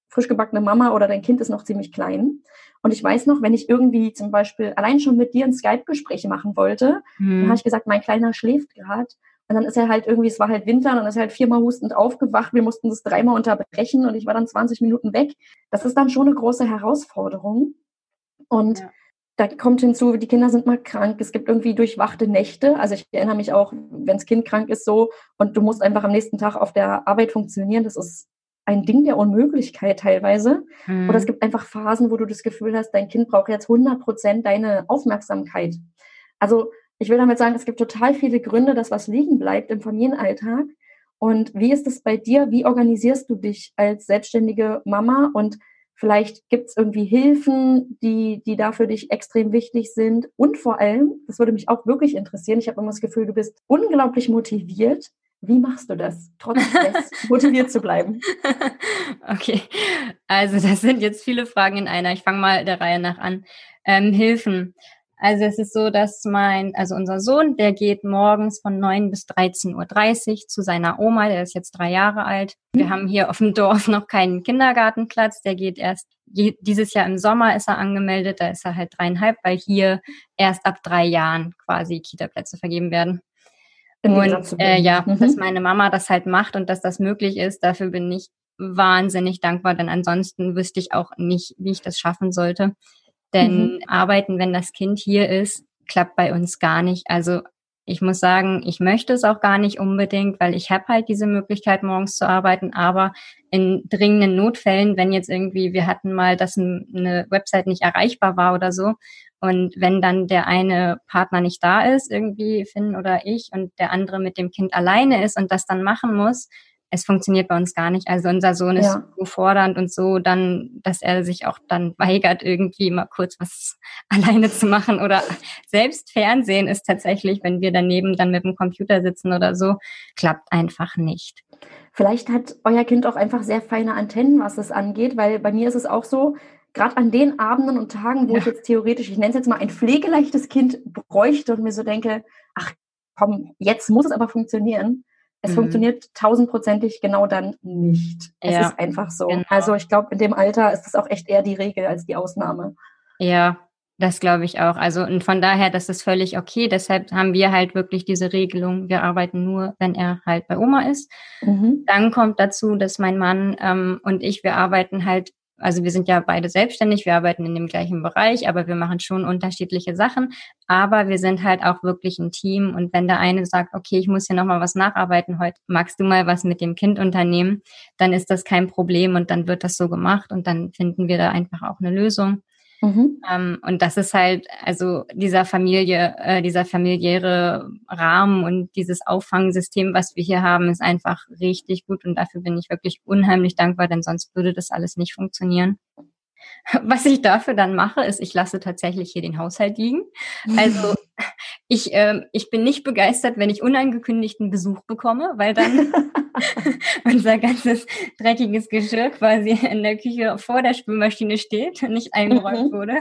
Speaker 1: frisch gebackene Mama oder dein Kind ist noch ziemlich klein. Und ich weiß noch, wenn ich irgendwie zum Beispiel allein schon mit dir ein Skype-Gespräch machen wollte, mhm. dann habe ich gesagt, mein Kleiner schläft gerade. Und dann ist er halt irgendwie, es war halt Winter, und dann ist er halt viermal hustend aufgewacht. Wir mussten das dreimal unterbrechen und ich war dann 20 Minuten weg. Das ist dann schon eine große Herausforderung. Und ja da kommt hinzu, die Kinder sind mal krank, es gibt irgendwie durchwachte Nächte. Also ich erinnere mich auch, wenn das Kind krank ist so und du musst einfach am nächsten Tag auf der Arbeit funktionieren, das ist ein Ding der Unmöglichkeit teilweise. Mhm. Oder es gibt einfach Phasen, wo du das Gefühl hast, dein Kind braucht jetzt 100 Prozent deine Aufmerksamkeit. Also ich will damit sagen, es gibt total viele Gründe, dass was liegen bleibt im Familienalltag. Und wie ist es bei dir? Wie organisierst du dich als selbstständige Mama? Und vielleicht gibt es irgendwie Hilfen, die, die da für dich extrem wichtig sind. Und vor allem, das würde mich auch wirklich interessieren, ich habe immer das Gefühl, du bist unglaublich motiviert. Wie machst du das, trotz Stress motiviert zu bleiben?
Speaker 2: Okay, also das sind jetzt viele Fragen in einer. Ich fange mal der Reihe nach an. Ähm, Hilfen. Also es ist so, dass mein, also unser Sohn, der geht morgens von 9 bis 13.30 Uhr zu seiner Oma, der ist jetzt drei Jahre alt. Wir mhm. haben hier auf dem Dorf noch keinen Kindergartenplatz, der geht erst, dieses Jahr im Sommer ist er angemeldet, da ist er halt dreieinhalb, weil hier erst ab drei Jahren quasi Kita-Plätze vergeben werden. Und äh, ja, mhm. dass meine Mama das halt macht und dass das möglich ist, dafür bin ich wahnsinnig dankbar, denn ansonsten wüsste ich auch nicht, wie ich das schaffen sollte. Denn mhm. arbeiten, wenn das Kind hier ist, klappt bei uns gar nicht. Also ich muss sagen, ich möchte es auch gar nicht unbedingt, weil ich habe halt diese Möglichkeit, morgens zu arbeiten. Aber in dringenden Notfällen, wenn jetzt irgendwie, wir hatten mal, dass eine Website nicht erreichbar war oder so, und wenn dann der eine Partner nicht da ist, irgendwie Finn oder ich, und der andere mit dem Kind alleine ist und das dann machen muss, es funktioniert bei uns gar nicht. Also unser Sohn ist ja. so fordernd und so dann, dass er sich auch dann weigert, irgendwie mal kurz was alleine zu machen oder selbst Fernsehen ist tatsächlich, wenn wir daneben dann mit dem Computer sitzen oder so, klappt einfach nicht.
Speaker 1: Vielleicht hat euer Kind auch einfach sehr feine Antennen, was das angeht, weil bei mir ist es auch so, gerade an den Abenden und Tagen, wo ja. ich jetzt theoretisch, ich nenne es jetzt mal ein pflegeleichtes Kind bräuchte und mir so denke, ach komm, jetzt muss es aber funktionieren es mhm. funktioniert tausendprozentig genau dann nicht. Es ja, ist einfach so. Genau. Also ich glaube, in dem Alter ist das auch echt eher die Regel als die Ausnahme.
Speaker 2: Ja, das glaube ich auch. Also und von daher, das ist völlig okay. Deshalb haben wir halt wirklich diese Regelung. Wir arbeiten nur, wenn er halt bei Oma ist. Mhm. Dann kommt dazu, dass mein Mann ähm, und ich, wir arbeiten halt also wir sind ja beide selbstständig, wir arbeiten in dem gleichen Bereich, aber wir machen schon unterschiedliche Sachen. Aber wir sind halt auch wirklich ein Team. Und wenn der eine sagt, okay, ich muss hier nochmal was nacharbeiten heute, magst du mal was mit dem Kind unternehmen, dann ist das kein Problem und dann wird das so gemacht und dann finden wir da einfach auch eine Lösung. Mhm. Ähm, und das ist halt, also dieser Familie, äh, dieser familiäre Rahmen und dieses Auffangsystem, was wir hier haben, ist einfach richtig gut und dafür bin ich wirklich unheimlich dankbar, denn sonst würde das alles nicht funktionieren. Was ich dafür dann mache, ist, ich lasse tatsächlich hier den Haushalt liegen. Also ich, äh, ich bin nicht begeistert, wenn ich unangekündigten Besuch bekomme, weil dann unser ganzes dreckiges Geschirr quasi in der Küche vor der Spülmaschine steht und nicht eingeräumt mhm. wurde.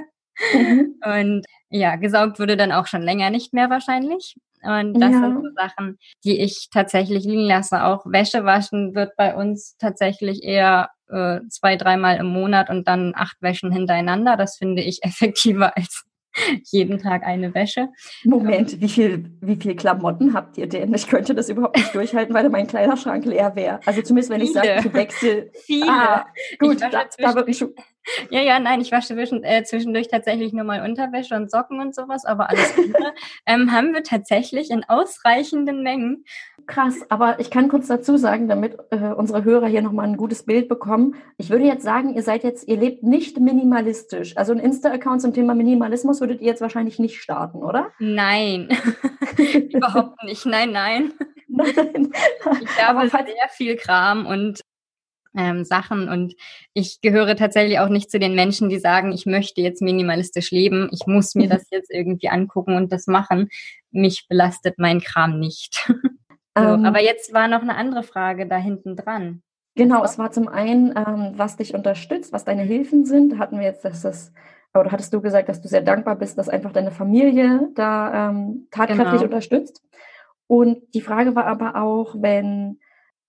Speaker 2: Mhm. Und ja, gesaugt wurde dann auch schon länger nicht mehr wahrscheinlich. Und das ja. sind so Sachen, die ich tatsächlich liegen lasse. Auch Wäsche waschen wird bei uns tatsächlich eher äh, zwei, dreimal im Monat und dann acht Wäschen hintereinander. Das finde ich effektiver als jeden Tag eine Wäsche.
Speaker 1: Moment, wie viel, wie viel Klamotten habt ihr denn? Ich könnte das überhaupt nicht durchhalten, weil mein Kleiderschrank leer wäre. Also zumindest wenn ich sage, ich wechsle.
Speaker 2: Viele. Ah, gut, da, da wird ein Ja, ja, nein, ich wasche äh, zwischendurch tatsächlich nur mal Unterwäsche und Socken und sowas, aber alles andere ähm, haben wir tatsächlich in ausreichenden Mengen.
Speaker 1: Krass, aber ich kann kurz dazu sagen, damit äh, unsere Hörer hier nochmal ein gutes Bild bekommen. Ich würde jetzt sagen, ihr seid jetzt, ihr lebt nicht minimalistisch. Also ein Insta-Account zum Thema Minimalismus würdet ihr jetzt wahrscheinlich nicht starten, oder?
Speaker 2: Nein, überhaupt nicht. Nein, nein. Nein. Ich habe sehr viel Kram und ähm, Sachen und ich gehöre tatsächlich auch nicht zu den Menschen, die sagen, ich möchte jetzt minimalistisch leben, ich muss mir das jetzt irgendwie angucken und das machen. Mich belastet mein Kram nicht. so, ähm, aber jetzt war noch eine andere Frage da hinten dran.
Speaker 1: Genau, es war zum einen, ähm, was dich unterstützt, was deine Hilfen sind. Da hatten wir jetzt, dass das, oder hattest du gesagt, dass du sehr dankbar bist, dass einfach deine Familie da ähm, tatkräftig genau. unterstützt. Und die Frage war aber auch, wenn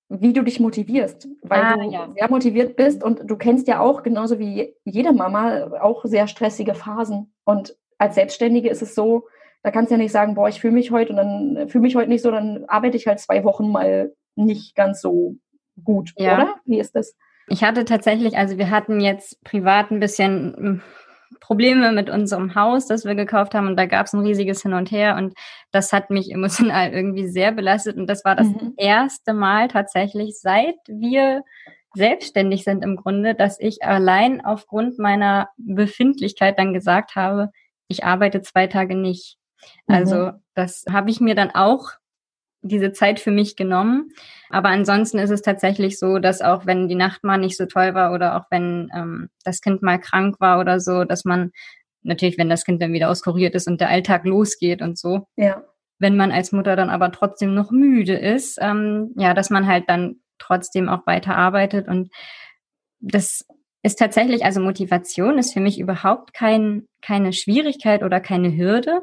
Speaker 1: wie du dich motivierst, weil ah, du ja. sehr motiviert bist und du kennst ja auch genauso wie jede Mama auch sehr stressige Phasen. Und als Selbstständige ist es so, da kannst du ja nicht sagen, boah, ich fühle mich heute und dann fühle mich heute nicht so, dann arbeite ich halt zwei Wochen mal nicht ganz so gut, ja. oder? Wie ist das?
Speaker 2: Ich hatte tatsächlich, also wir hatten jetzt privat ein bisschen hm, Probleme mit unserem Haus, das wir gekauft haben und da gab es ein riesiges Hin und Her und das hat mich emotional irgendwie sehr belastet und das war das mhm. erste Mal tatsächlich, seit wir selbstständig sind im Grunde, dass ich allein aufgrund meiner Befindlichkeit dann gesagt habe, ich arbeite zwei Tage nicht. Also mhm. das habe ich mir dann auch diese Zeit für mich genommen. Aber ansonsten ist es tatsächlich so, dass auch wenn die Nacht mal nicht so toll war oder auch wenn ähm, das Kind mal krank war oder so, dass man natürlich, wenn das Kind dann wieder auskuriert ist und der Alltag losgeht und so,
Speaker 1: ja.
Speaker 2: wenn man als Mutter dann aber trotzdem noch müde ist, ähm, ja, dass man halt dann trotzdem auch weiter arbeitet und das ist tatsächlich, also Motivation ist für mich überhaupt kein, keine Schwierigkeit oder keine Hürde.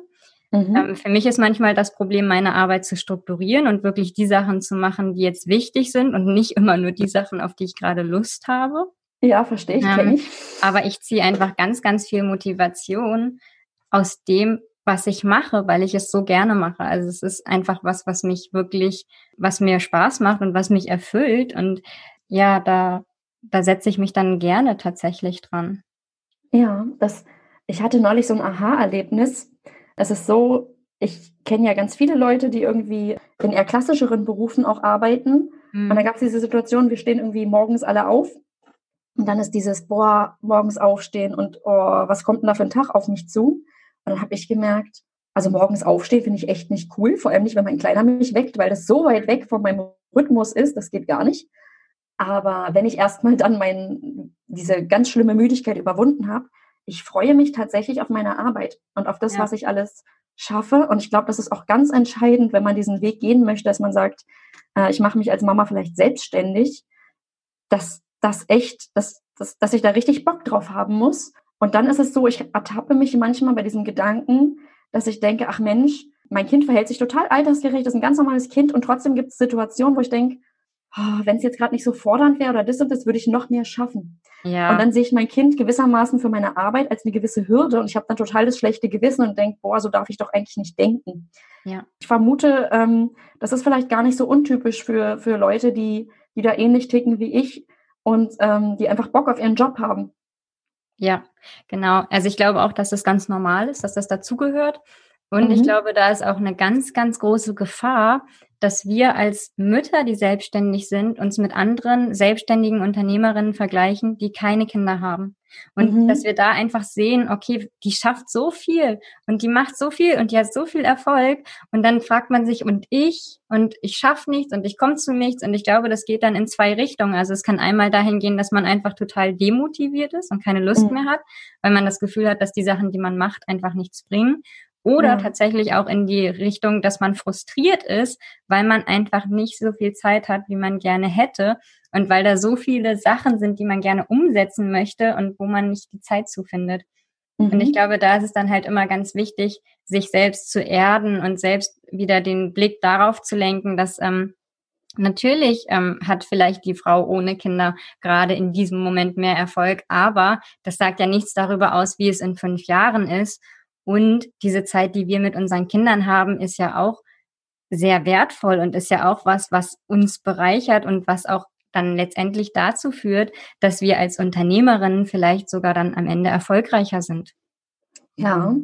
Speaker 2: Mhm. Ähm, für mich ist manchmal das Problem, meine Arbeit zu strukturieren und wirklich die Sachen zu machen, die jetzt wichtig sind und nicht immer nur die Sachen, auf die ich gerade Lust habe.
Speaker 1: Ja, verstehe ich, ähm, ich.
Speaker 2: Aber ich ziehe einfach ganz, ganz viel Motivation aus dem, was ich mache, weil ich es so gerne mache. Also es ist einfach was, was mich wirklich, was mir Spaß macht und was mich erfüllt. Und ja, da, da setze ich mich dann gerne tatsächlich dran.
Speaker 1: Ja, das, ich hatte neulich so ein Aha-Erlebnis. Es ist so, ich kenne ja ganz viele Leute, die irgendwie in eher klassischeren Berufen auch arbeiten. Mhm. Und da gab es diese Situation, wir stehen irgendwie morgens alle auf und dann ist dieses, boah, morgens aufstehen und oh, was kommt denn da für ein Tag auf mich zu? Und dann habe ich gemerkt, also morgens aufstehen finde ich echt nicht cool, vor allem nicht, wenn mein Kleiner mich weckt, weil das so weit weg von meinem Rhythmus ist, das geht gar nicht. Aber wenn ich erstmal dann mein, diese ganz schlimme Müdigkeit überwunden habe, ich freue mich tatsächlich auf meine Arbeit und auf das, ja. was ich alles schaffe. Und ich glaube, das ist auch ganz entscheidend, wenn man diesen Weg gehen möchte, dass man sagt, äh, ich mache mich als Mama vielleicht selbstständig, dass das echt, dass, dass, dass ich da richtig Bock drauf haben muss. Und dann ist es so, ich ertappe mich manchmal bei diesem Gedanken, dass ich denke, ach Mensch, mein Kind verhält sich total altersgerecht, ist ein ganz normales Kind und trotzdem gibt es Situationen, wo ich denke, oh, wenn es jetzt gerade nicht so fordernd wäre oder das und das, würde ich noch mehr schaffen. Ja. Und dann sehe ich mein Kind gewissermaßen für meine Arbeit als eine gewisse Hürde und ich habe dann total das schlechte Gewissen und denke, boah, so darf ich doch eigentlich nicht denken. Ja. Ich vermute, ähm, das ist vielleicht gar nicht so untypisch für, für Leute, die, die da ähnlich ticken wie ich und ähm, die einfach Bock auf ihren Job haben.
Speaker 2: Ja, genau. Also ich glaube auch, dass das ganz normal ist, dass das dazugehört. Und mhm. ich glaube, da ist auch eine ganz, ganz große Gefahr, dass wir als Mütter, die selbstständig sind, uns mit anderen selbstständigen Unternehmerinnen vergleichen, die keine Kinder haben. Und mhm. dass wir da einfach sehen, okay, die schafft so viel und die macht so viel und die hat so viel Erfolg. Und dann fragt man sich, und ich, und ich schaffe nichts und ich komme zu nichts. Und ich glaube, das geht dann in zwei Richtungen. Also es kann einmal dahin gehen, dass man einfach total demotiviert ist und keine Lust mhm. mehr hat, weil man das Gefühl hat, dass die Sachen, die man macht, einfach nichts bringen. Oder ja. tatsächlich auch in die Richtung, dass man frustriert ist, weil man einfach nicht so viel Zeit hat, wie man gerne hätte. Und weil da so viele Sachen sind, die man gerne umsetzen möchte und wo man nicht die Zeit zufindet. Mhm. Und ich mhm. glaube, da ist es dann halt immer ganz wichtig, sich selbst zu erden und selbst wieder den Blick darauf zu lenken, dass ähm, Natürlich ähm, hat vielleicht die Frau ohne Kinder gerade in diesem Moment mehr Erfolg, aber das sagt ja nichts darüber aus, wie es in fünf Jahren ist. Und diese Zeit, die wir mit unseren Kindern haben, ist ja auch sehr wertvoll und ist ja auch was, was uns bereichert und was auch dann letztendlich dazu führt, dass wir als Unternehmerinnen vielleicht sogar dann am Ende erfolgreicher sind.
Speaker 1: Ja,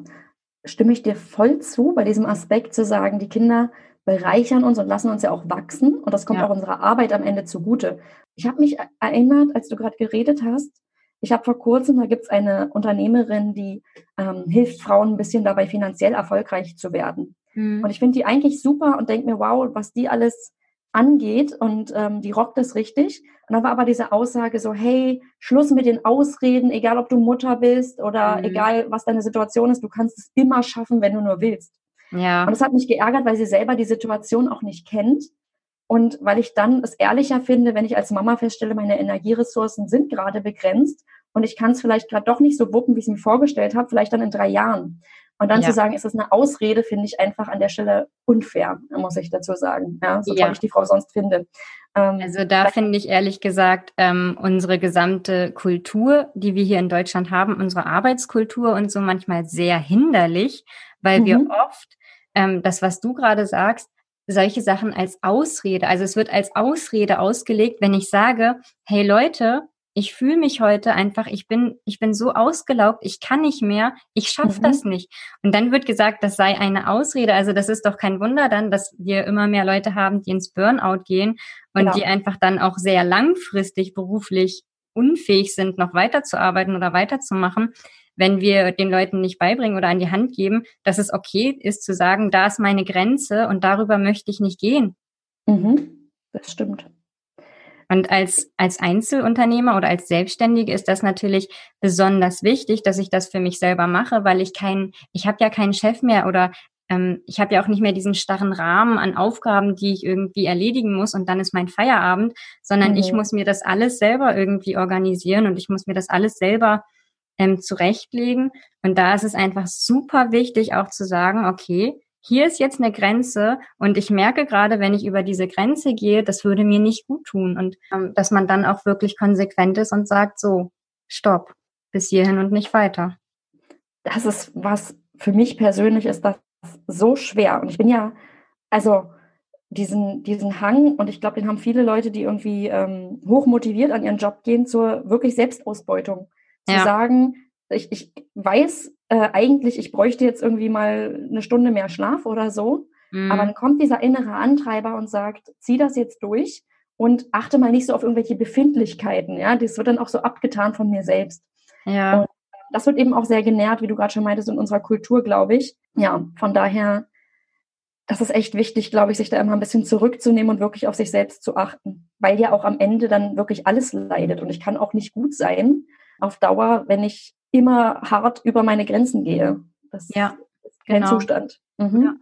Speaker 1: stimme ich dir voll zu, bei diesem Aspekt zu sagen, die Kinder bereichern uns und lassen uns ja auch wachsen und das kommt ja. auch unserer Arbeit am Ende zugute. Ich habe mich erinnert, als du gerade geredet hast, ich habe vor kurzem, da gibt es eine Unternehmerin, die ähm, hilft Frauen ein bisschen dabei, finanziell erfolgreich zu werden. Mhm. Und ich finde die eigentlich super und denke mir, wow, was die alles angeht und ähm, die rockt das richtig. Und dann war aber diese Aussage so, hey, Schluss mit den Ausreden, egal ob du Mutter bist oder mhm. egal was deine Situation ist, du kannst es immer schaffen, wenn du nur willst. Ja. Und das hat mich geärgert, weil sie selber die Situation auch nicht kennt und weil ich dann es ehrlicher finde, wenn ich als Mama feststelle, meine Energieressourcen sind gerade begrenzt und ich kann es vielleicht gerade doch nicht so wuppen, wie ich es mir vorgestellt habe, vielleicht dann in drei Jahren. Und dann ja. zu sagen, ist das eine Ausrede, finde ich einfach an der Stelle unfair, muss ich dazu sagen. Ja, so ja. toll ich die Frau sonst finde.
Speaker 2: Ähm, also da finde ich ehrlich gesagt ähm, unsere gesamte Kultur, die wir hier in Deutschland haben, unsere Arbeitskultur und so manchmal sehr hinderlich, weil mhm. wir oft ähm, das, was du gerade sagst, solche Sachen als Ausrede. Also es wird als Ausrede ausgelegt, wenn ich sage, hey Leute, ich fühle mich heute einfach, ich bin, ich bin so ausgelaugt, ich kann nicht mehr, ich schaffe mhm. das nicht. Und dann wird gesagt, das sei eine Ausrede. Also das ist doch kein Wunder dann, dass wir immer mehr Leute haben, die ins Burnout gehen und genau. die einfach dann auch sehr langfristig beruflich unfähig sind, noch weiterzuarbeiten oder weiterzumachen, wenn wir den Leuten nicht beibringen oder an die Hand geben, dass es okay ist zu sagen, da ist meine Grenze und darüber möchte ich nicht gehen.
Speaker 1: Mhm, das stimmt.
Speaker 2: Und als, als Einzelunternehmer oder als Selbstständige ist das natürlich besonders wichtig, dass ich das für mich selber mache, weil ich kein, ich habe ja keinen Chef mehr oder ähm, ich habe ja auch nicht mehr diesen starren Rahmen an Aufgaben, die ich irgendwie erledigen muss und dann ist mein Feierabend, sondern mhm. ich muss mir das alles selber irgendwie organisieren und ich muss mir das alles selber ähm, zurechtlegen. Und da ist es einfach super wichtig, auch zu sagen, okay, hier ist jetzt eine Grenze und ich merke gerade, wenn ich über diese Grenze gehe, das würde mir nicht gut tun und ähm, dass man dann auch wirklich konsequent ist und sagt, so, stopp, bis hierhin und nicht weiter.
Speaker 1: Das ist was für mich persönlich ist das so schwer und ich bin ja, also diesen, diesen Hang, und ich glaube, den haben viele Leute, die irgendwie ähm, hoch motiviert an ihren Job gehen, zur wirklich Selbstausbeutung. Zu ja. sagen, ich, ich weiß äh, eigentlich, ich bräuchte jetzt irgendwie mal eine Stunde mehr Schlaf oder so. Mhm. Aber dann kommt dieser innere Antreiber und sagt, zieh das jetzt durch und achte mal nicht so auf irgendwelche Befindlichkeiten. Ja, das wird dann auch so abgetan von mir selbst. Ja. Und das wird eben auch sehr genährt, wie du gerade schon meintest, in unserer Kultur, glaube ich. Ja, von daher, das ist echt wichtig, glaube ich, sich da immer ein bisschen zurückzunehmen und wirklich auf sich selbst zu achten, weil ja auch am Ende dann wirklich alles leidet. Und ich kann auch nicht gut sein auf Dauer, wenn ich immer hart über meine Grenzen gehe. Das ja, ist kein genau. Zustand.
Speaker 2: Mhm. Ja.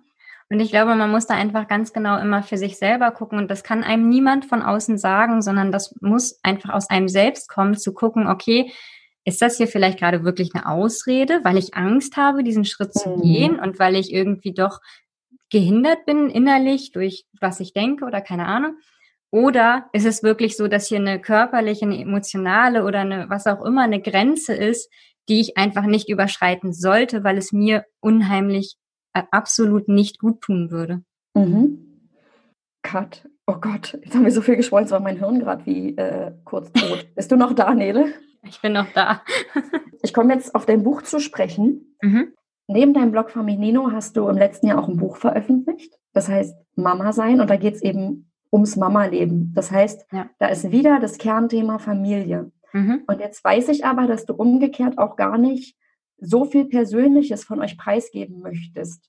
Speaker 2: Und ich glaube, man muss da einfach ganz genau immer für sich selber gucken. Und das kann einem niemand von außen sagen, sondern das muss einfach aus einem selbst kommen, zu gucken, okay, ist das hier vielleicht gerade wirklich eine Ausrede, weil ich Angst habe, diesen Schritt zu mhm. gehen und weil ich irgendwie doch gehindert bin innerlich durch was ich denke oder keine Ahnung? Oder ist es wirklich so, dass hier eine körperliche, eine emotionale oder eine, was auch immer, eine Grenze ist, die ich einfach nicht überschreiten sollte, weil es mir unheimlich äh, absolut nicht gut tun würde.
Speaker 1: Mhm. Cut. Oh Gott, jetzt haben wir so viel geschwollen, es war mein Hirn gerade wie äh, kurz tot. Bist du noch da, Nele?
Speaker 2: Ich bin noch da.
Speaker 1: ich komme jetzt auf dein Buch zu sprechen. Mhm. Neben deinem Blog Feminino hast du im letzten Jahr auch ein Buch veröffentlicht. Das heißt Mama sein und da geht es eben ums Mama-Leben. Das heißt, ja. da ist wieder das Kernthema Familie. Mhm. Und jetzt weiß ich aber, dass du umgekehrt auch gar nicht so viel Persönliches von euch preisgeben möchtest.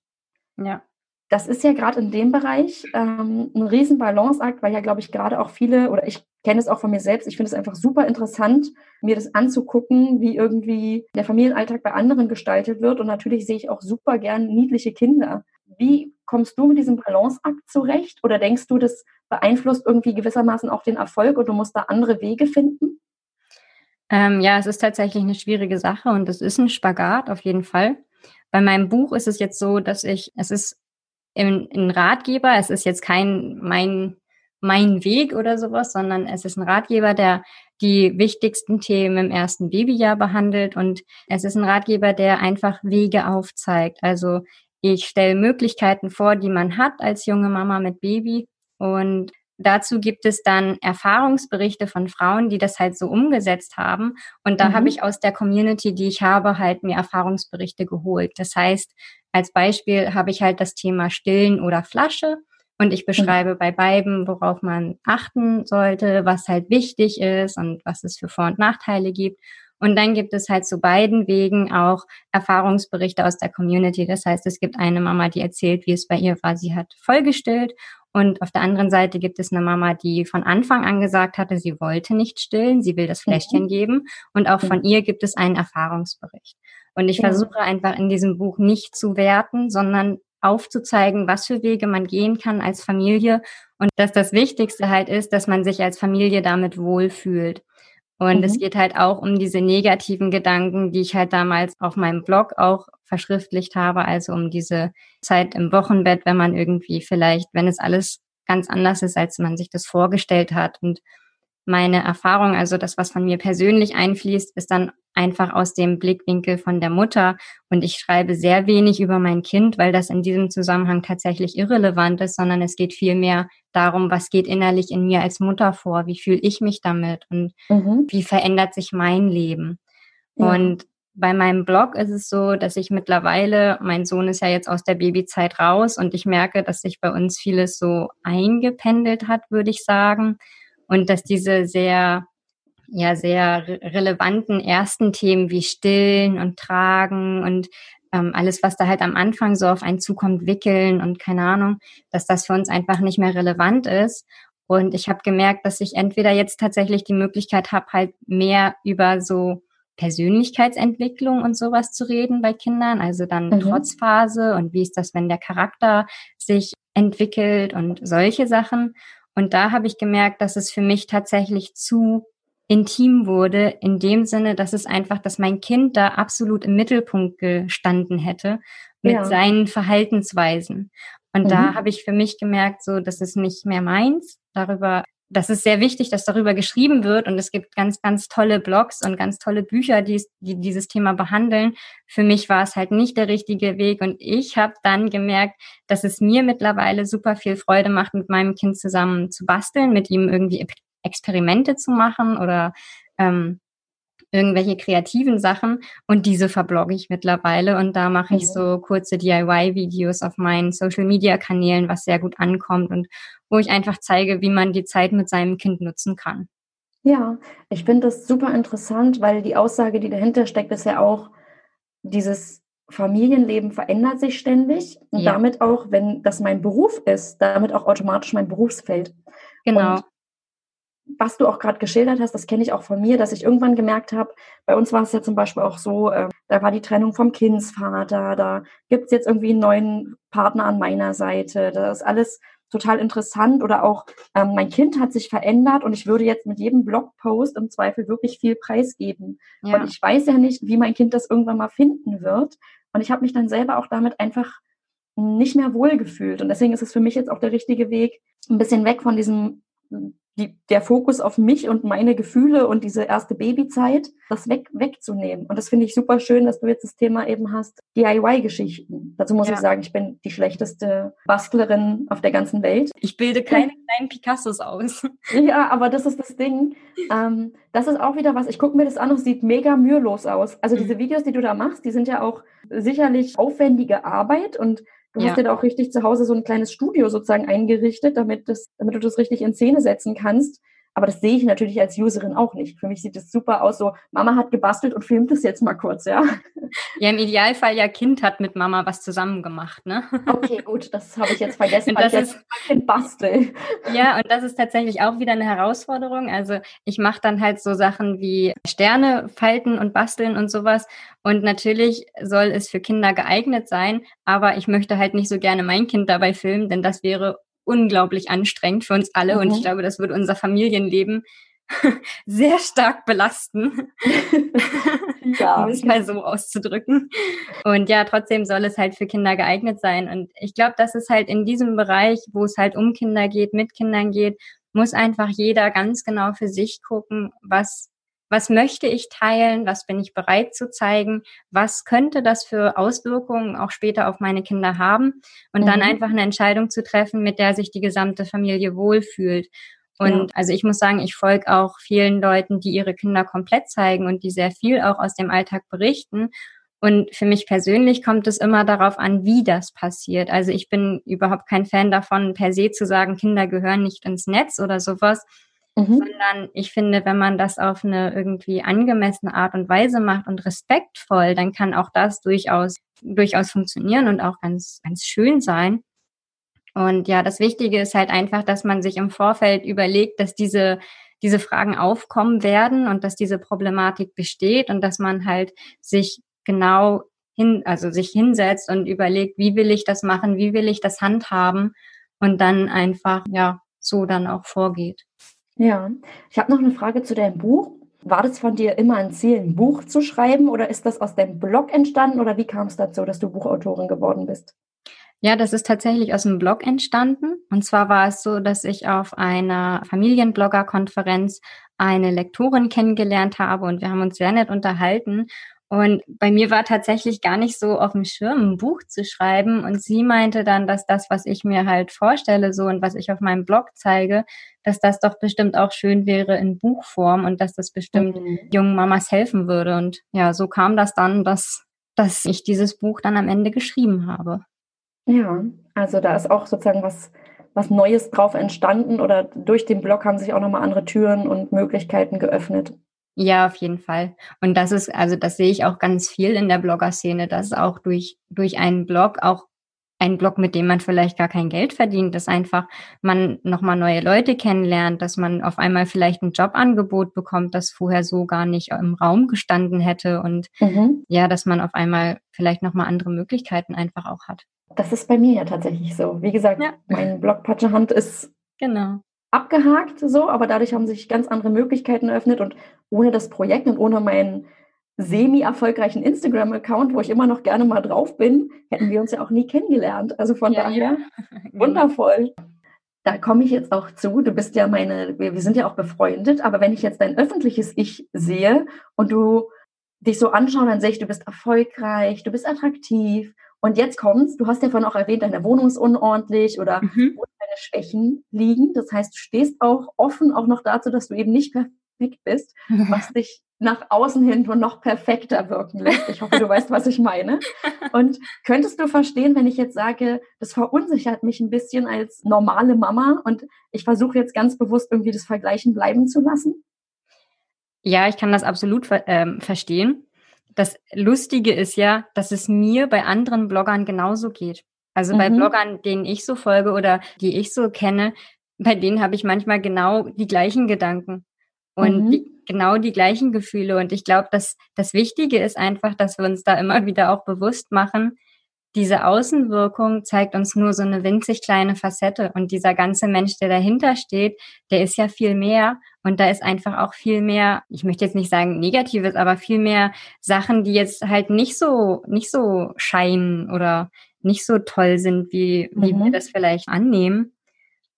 Speaker 1: Ja. Das ist ja gerade in dem Bereich ähm, ein riesen Balanceakt, weil ja, glaube ich, gerade auch viele, oder ich kenne es auch von mir selbst, ich finde es einfach super interessant, mir das anzugucken, wie irgendwie der Familienalltag bei anderen gestaltet wird. Und natürlich sehe ich auch super gern niedliche Kinder. Wie kommst du mit diesem Balanceakt zurecht? Oder denkst du, das beeinflusst irgendwie gewissermaßen auch den Erfolg und du musst da andere Wege finden?
Speaker 2: Ähm, ja, es ist tatsächlich eine schwierige Sache und es ist ein Spagat auf jeden Fall. Bei meinem Buch ist es jetzt so, dass ich, es ist ein, Ratgeber, es ist jetzt kein mein mein Weg oder sowas, sondern es ist ein Ratgeber, der die wichtigsten Themen im ersten Babyjahr behandelt und es ist ein Ratgeber, der einfach Wege aufzeigt. Also ich stelle Möglichkeiten vor, die man hat als junge Mama mit Baby und Dazu gibt es dann Erfahrungsberichte von Frauen, die das halt so umgesetzt haben. Und da mhm. habe ich aus der Community, die ich habe, halt mir Erfahrungsberichte geholt. Das heißt, als Beispiel habe ich halt das Thema Stillen oder Flasche. Und ich beschreibe mhm. bei beiden, worauf man achten sollte, was halt wichtig ist und was es für Vor- und Nachteile gibt. Und dann gibt es halt zu beiden Wegen auch Erfahrungsberichte aus der Community. Das heißt, es gibt eine Mama, die erzählt, wie es bei ihr war. Sie hat vollgestillt und auf der anderen Seite gibt es eine Mama, die von Anfang an gesagt hatte, sie wollte nicht stillen, sie will das Fläschchen mhm. geben. Und auch von ihr gibt es einen Erfahrungsbericht. Und ich versuche einfach in diesem Buch nicht zu werten, sondern aufzuzeigen, was für Wege man gehen kann als Familie und dass das Wichtigste halt ist, dass man sich als Familie damit wohlfühlt. Und mhm. es geht halt auch um diese negativen Gedanken, die ich halt damals auf meinem Blog auch verschriftlicht habe, also um diese Zeit im Wochenbett, wenn man irgendwie vielleicht, wenn es alles ganz anders ist, als man sich das vorgestellt hat. Und meine Erfahrung, also das, was von mir persönlich einfließt, ist dann einfach aus dem Blickwinkel von der Mutter. Und ich schreibe sehr wenig über mein Kind, weil das in diesem Zusammenhang tatsächlich irrelevant ist, sondern es geht vielmehr darum, was geht innerlich in mir als Mutter vor, wie fühle ich mich damit und mhm. wie verändert sich mein Leben. Ja. Und bei meinem Blog ist es so, dass ich mittlerweile, mein Sohn ist ja jetzt aus der Babyzeit raus und ich merke, dass sich bei uns vieles so eingependelt hat, würde ich sagen. Und dass diese sehr ja sehr re relevanten ersten Themen wie Stillen und Tragen und ähm, alles, was da halt am Anfang so auf einen zukommt, wickeln und keine Ahnung, dass das für uns einfach nicht mehr relevant ist. Und ich habe gemerkt, dass ich entweder jetzt tatsächlich die Möglichkeit habe, halt mehr über so Persönlichkeitsentwicklung und sowas zu reden bei Kindern, also dann mhm. Trotzphase und wie ist das, wenn der Charakter sich entwickelt und solche Sachen. Und da habe ich gemerkt, dass es für mich tatsächlich zu intim wurde, in dem Sinne, dass es einfach, dass mein Kind da absolut im Mittelpunkt gestanden hätte mit ja. seinen Verhaltensweisen. Und mhm. da habe ich für mich gemerkt, so, das ist nicht mehr meins. Darüber das ist sehr wichtig, dass darüber geschrieben wird und es gibt ganz, ganz tolle Blogs und ganz tolle Bücher, die, die dieses Thema behandeln. Für mich war es halt nicht der richtige Weg und ich habe dann gemerkt, dass es mir mittlerweile super viel Freude macht, mit meinem Kind zusammen zu basteln, mit ihm irgendwie Experimente zu machen oder ähm, irgendwelche kreativen Sachen und diese verblogge ich mittlerweile und da mache ich so kurze DIY-Videos auf meinen Social-Media-Kanälen, was sehr gut ankommt und wo ich einfach zeige, wie man die Zeit mit seinem Kind nutzen kann.
Speaker 1: Ja, ich finde das super interessant, weil die Aussage, die dahinter steckt, ist ja auch, dieses Familienleben verändert sich ständig und ja. damit auch, wenn das mein Beruf ist, damit auch automatisch mein Berufsfeld.
Speaker 2: Genau. Und
Speaker 1: was du auch gerade geschildert hast, das kenne ich auch von mir, dass ich irgendwann gemerkt habe, bei uns war es ja zum Beispiel auch so, äh, da war die Trennung vom Kindsvater, da gibt es jetzt irgendwie einen neuen Partner an meiner Seite, das ist alles total interessant oder auch ähm, mein Kind hat sich verändert und ich würde jetzt mit jedem Blogpost im Zweifel wirklich viel preisgeben. Ja. Und ich weiß ja nicht, wie mein Kind das irgendwann mal finden wird. Und ich habe mich dann selber auch damit einfach nicht mehr wohlgefühlt. Und deswegen ist es für mich jetzt auch der richtige Weg, ein bisschen weg von diesem die, der Fokus auf mich und meine Gefühle und diese erste Babyzeit, das weg, wegzunehmen. Und das finde ich super schön, dass du jetzt das Thema eben hast, DIY-Geschichten. Dazu muss ja. ich sagen, ich bin die schlechteste Bastlerin auf der ganzen Welt.
Speaker 2: Ich bilde keine kleinen Picassos aus.
Speaker 1: Ja, aber das ist das Ding. Ähm, das ist auch wieder was, ich gucke mir das an und es sieht mega mühelos aus. Also mhm. diese Videos, die du da machst, die sind ja auch sicherlich aufwendige Arbeit und Du ja. hast dir da auch richtig zu Hause so ein kleines Studio sozusagen eingerichtet, damit, das, damit du das richtig in Szene setzen kannst. Aber das sehe ich natürlich als Userin auch nicht. Für mich sieht es super aus, so Mama hat gebastelt und filmt es jetzt mal kurz, ja.
Speaker 2: Ja, im Idealfall ja Kind hat mit Mama was zusammen gemacht, ne?
Speaker 1: Okay, gut, das habe ich jetzt vergessen, weil ich jetzt Kind bastel.
Speaker 2: Ja, und das ist tatsächlich auch wieder eine Herausforderung. Also ich mache dann halt so Sachen wie Sterne falten und basteln und sowas. Und natürlich soll es für Kinder geeignet sein, aber ich möchte halt nicht so gerne mein Kind dabei filmen, denn das wäre unglaublich anstrengend für uns alle. Mhm. Und ich mhm. glaube, das wird unser Familienleben sehr stark belasten, ja. um es mal so auszudrücken. Und ja, trotzdem soll es halt für Kinder geeignet sein. Und ich glaube, das ist halt in diesem Bereich, wo es halt um Kinder geht, mit Kindern geht, muss einfach jeder ganz genau für sich gucken, was was möchte ich teilen, was bin ich bereit zu zeigen, was könnte das für Auswirkungen auch später auf meine Kinder haben und mhm. dann einfach eine Entscheidung zu treffen, mit der sich die gesamte Familie wohlfühlt. Und ja. also ich muss sagen, ich folge auch vielen Leuten, die ihre Kinder komplett zeigen und die sehr viel auch aus dem Alltag berichten. Und für mich persönlich kommt es immer darauf an, wie das passiert. Also ich bin überhaupt kein Fan davon, per se zu sagen, Kinder gehören nicht ins Netz oder sowas, mhm. sondern ich finde, wenn man das auf eine irgendwie angemessene Art und Weise macht und respektvoll, dann kann auch das durchaus, durchaus funktionieren und auch ganz, ganz schön sein. Und ja, das Wichtige ist halt einfach, dass man sich im Vorfeld überlegt, dass diese, diese Fragen aufkommen werden und dass diese Problematik besteht und dass man halt sich genau hin, also sich hinsetzt und überlegt, wie will ich das machen, wie will ich das handhaben und dann einfach, ja, so dann auch vorgeht.
Speaker 1: Ja, ich habe noch eine Frage zu deinem Buch. War das von dir immer ein Ziel, ein Buch zu schreiben oder ist das aus deinem Blog entstanden oder wie kam es dazu, dass du Buchautorin geworden bist?
Speaker 2: Ja, das ist tatsächlich aus dem Blog entstanden. Und zwar war es so, dass ich auf einer Familienblogger-Konferenz eine Lektorin kennengelernt habe und wir haben uns sehr nett unterhalten. Und bei mir war tatsächlich gar nicht so auf dem Schirm, ein Buch zu schreiben. Und sie meinte dann, dass das, was ich mir halt vorstelle, so und was ich auf meinem Blog zeige, dass das doch bestimmt auch schön wäre in Buchform und dass das bestimmt mhm. jungen Mamas helfen würde. Und ja, so kam das dann, dass, dass ich dieses Buch dann am Ende geschrieben habe.
Speaker 1: Ja, also da ist auch sozusagen was was Neues drauf entstanden oder durch den Blog haben sich auch nochmal andere Türen und Möglichkeiten geöffnet.
Speaker 2: Ja, auf jeden Fall. Und das ist, also das sehe ich auch ganz viel in der Blogger-Szene, dass auch durch, durch einen Blog auch ein Blog, mit dem man vielleicht gar kein Geld verdient, dass einfach man nochmal neue Leute kennenlernt, dass man auf einmal vielleicht ein Jobangebot bekommt, das vorher so gar nicht im Raum gestanden hätte und mhm. ja, dass man auf einmal vielleicht nochmal andere Möglichkeiten einfach auch hat.
Speaker 1: Das ist bei mir ja tatsächlich so. Wie gesagt, ja. mein Blog Patschehand ist genau. Abgehakt so, aber dadurch haben sich ganz andere Möglichkeiten eröffnet und ohne das Projekt und ohne meinen semi-erfolgreichen Instagram-Account, wo ich immer noch gerne mal drauf bin, hätten wir uns ja auch nie kennengelernt. Also von ja, daher ja. wundervoll. Da komme ich jetzt auch zu. Du bist ja meine, wir, sind ja auch befreundet, aber wenn ich jetzt dein öffentliches Ich sehe und du dich so anschauen, dann sehe ich, du bist erfolgreich, du bist attraktiv. Und jetzt kommt's, du hast ja vorhin auch erwähnt, deine Wohnung ist unordentlich oder mhm. Deine Schwächen liegen. Das heißt, du stehst auch offen auch noch dazu, dass du eben nicht perfekt bist, was dich nach außen hin nur noch perfekter wirken lässt. Ich hoffe, du weißt, was ich meine. Und könntest du verstehen, wenn ich jetzt sage, das verunsichert mich ein bisschen als normale Mama und ich versuche jetzt ganz bewusst irgendwie das Vergleichen bleiben zu lassen?
Speaker 2: Ja, ich kann das absolut ähm, verstehen. Das Lustige ist ja, dass es mir bei anderen Bloggern genauso geht. Also mhm. bei Bloggern, denen ich so folge oder die ich so kenne, bei denen habe ich manchmal genau die gleichen Gedanken und mhm. die, genau die gleichen Gefühle. Und ich glaube, dass das Wichtige ist einfach, dass wir uns da immer wieder auch bewusst machen, diese Außenwirkung zeigt uns nur so eine winzig kleine Facette und dieser ganze Mensch, der dahinter steht, der ist ja viel mehr und da ist einfach auch viel mehr, ich möchte jetzt nicht sagen Negatives, aber viel mehr Sachen, die jetzt halt nicht so, nicht so scheinen oder nicht so toll sind, wie, wie mhm. wir das vielleicht annehmen.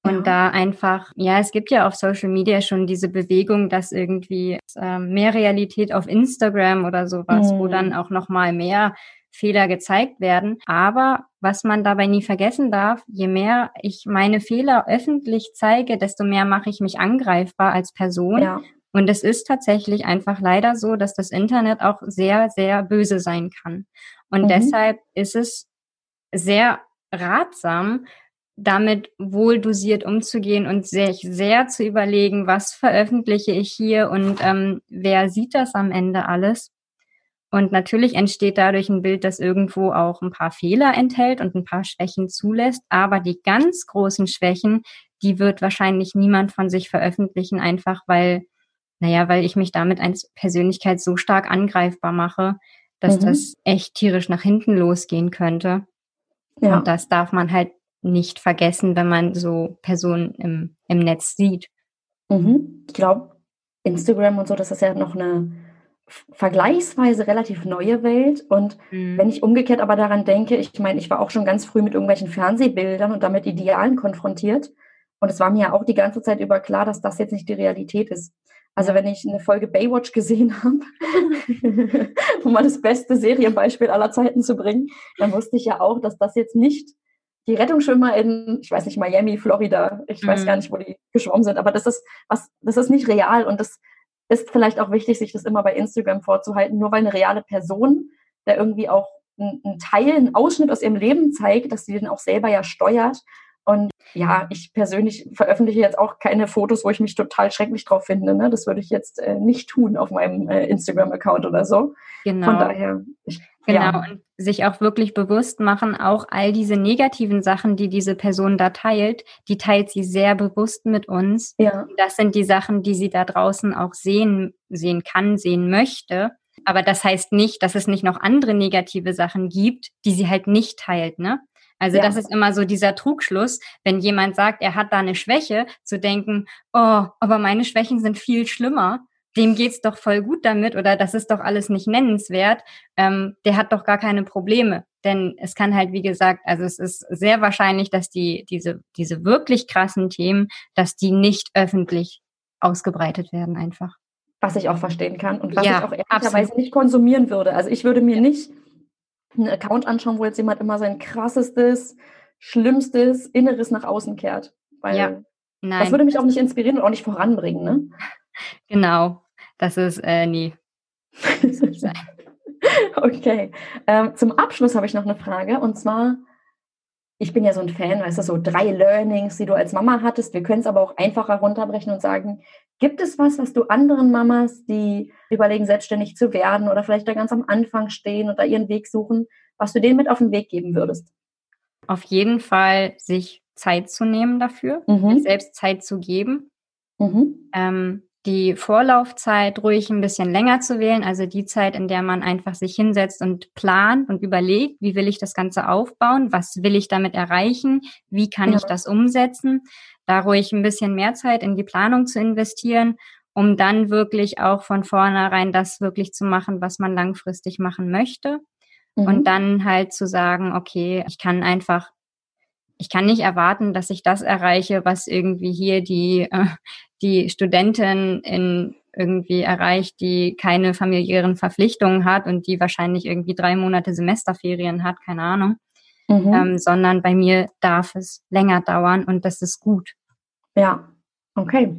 Speaker 2: Und ja. da einfach, ja, es gibt ja auf Social Media schon diese Bewegung, dass irgendwie äh, mehr Realität auf Instagram oder sowas, mhm. wo dann auch nochmal mehr Fehler gezeigt werden. Aber was man dabei nie vergessen darf, je mehr ich meine Fehler öffentlich zeige, desto mehr mache ich mich angreifbar als Person. Ja. Und es ist tatsächlich einfach leider so, dass das Internet auch sehr, sehr böse sein kann. Und mhm. deshalb ist es sehr ratsam, damit wohl dosiert umzugehen und sich sehr zu überlegen, was veröffentliche ich hier und ähm, wer sieht das am Ende alles. Und natürlich entsteht dadurch ein Bild, das irgendwo auch ein paar Fehler enthält und ein paar Schwächen zulässt. Aber die ganz großen Schwächen, die wird wahrscheinlich niemand von sich veröffentlichen, einfach weil, naja, weil ich mich damit als Persönlichkeit so stark angreifbar mache, dass mhm. das echt tierisch nach hinten losgehen könnte. Ja. Und das darf man halt nicht vergessen, wenn man so Personen im, im Netz sieht.
Speaker 1: Mhm. Ich glaube, Instagram und so, das ist ja noch eine vergleichsweise relativ neue Welt. Und mhm. wenn ich umgekehrt aber daran denke, ich meine, ich war auch schon ganz früh mit irgendwelchen Fernsehbildern und damit Idealen konfrontiert. Und es war mir ja auch die ganze Zeit über klar, dass das jetzt nicht die Realität ist. Also wenn ich eine Folge Baywatch gesehen habe, um mal das beste Serienbeispiel aller Zeiten zu bringen, dann wusste ich ja auch, dass das jetzt nicht die Rettungsschwimmer in, ich weiß nicht, Miami, Florida, ich weiß gar mhm. nicht, wo die geschwommen sind, aber das ist was, das ist nicht real und das ist vielleicht auch wichtig, sich das immer bei Instagram vorzuhalten, nur weil eine reale Person, der irgendwie auch einen Teil, einen Ausschnitt aus ihrem Leben zeigt, dass sie den auch selber ja steuert. Und ja, ich persönlich veröffentliche jetzt auch keine Fotos, wo ich mich total schrecklich drauf finde. Ne? Das würde ich jetzt äh, nicht tun auf meinem äh, Instagram-Account oder so.
Speaker 2: Genau. Von daher, ich Genau, ja. und sich auch wirklich bewusst machen, auch all diese negativen Sachen, die diese Person da teilt, die teilt sie sehr bewusst mit uns. Ja. Das sind die Sachen, die sie da draußen auch sehen, sehen kann, sehen möchte. Aber das heißt nicht, dass es nicht noch andere negative Sachen gibt, die sie halt nicht teilt, ne? Also ja. das ist immer so dieser Trugschluss, wenn jemand sagt, er hat da eine Schwäche, zu denken, oh, aber meine Schwächen sind viel schlimmer dem geht's doch voll gut damit oder das ist doch alles nicht nennenswert, ähm, der hat doch gar keine Probleme. Denn es kann halt, wie gesagt, also es ist sehr wahrscheinlich, dass die, diese, diese wirklich krassen Themen, dass die nicht öffentlich ausgebreitet werden einfach.
Speaker 1: Was ich auch verstehen kann und was ja, ich auch ehrlicherweise nicht konsumieren würde. Also ich würde mir ja. nicht einen Account anschauen, wo jetzt jemand immer sein krassestes, schlimmstes Inneres nach außen kehrt. Weil ja. Nein. das würde mich auch nicht inspirieren und auch nicht voranbringen. Ne?
Speaker 2: Genau, das ist äh, nie.
Speaker 1: okay. Ähm, zum Abschluss habe ich noch eine Frage und zwar, ich bin ja so ein Fan, weißt du, so drei Learnings, die du als Mama hattest. Wir können es aber auch einfacher runterbrechen und sagen, gibt es was, was du anderen Mamas, die überlegen, selbstständig zu werden oder vielleicht da ganz am Anfang stehen und da ihren Weg suchen, was du denen mit auf den Weg geben würdest?
Speaker 2: Auf jeden Fall sich Zeit zu nehmen dafür, mhm. selbst Zeit zu geben. Mhm. Ähm, die Vorlaufzeit ruhig ein bisschen länger zu wählen, also die Zeit, in der man einfach sich hinsetzt und plant und überlegt, wie will ich das Ganze aufbauen, was will ich damit erreichen, wie kann ja. ich das umsetzen, da ruhig ein bisschen mehr Zeit in die Planung zu investieren, um dann wirklich auch von vornherein das wirklich zu machen, was man langfristig machen möchte. Mhm. Und dann halt zu sagen, okay, ich kann einfach ich kann nicht erwarten, dass ich das erreiche, was irgendwie hier die, äh, die Studentin in irgendwie erreicht, die keine familiären Verpflichtungen hat und die wahrscheinlich irgendwie drei Monate Semesterferien hat, keine Ahnung. Mhm. Ähm, sondern bei mir darf es länger dauern und das ist gut.
Speaker 1: Ja, okay.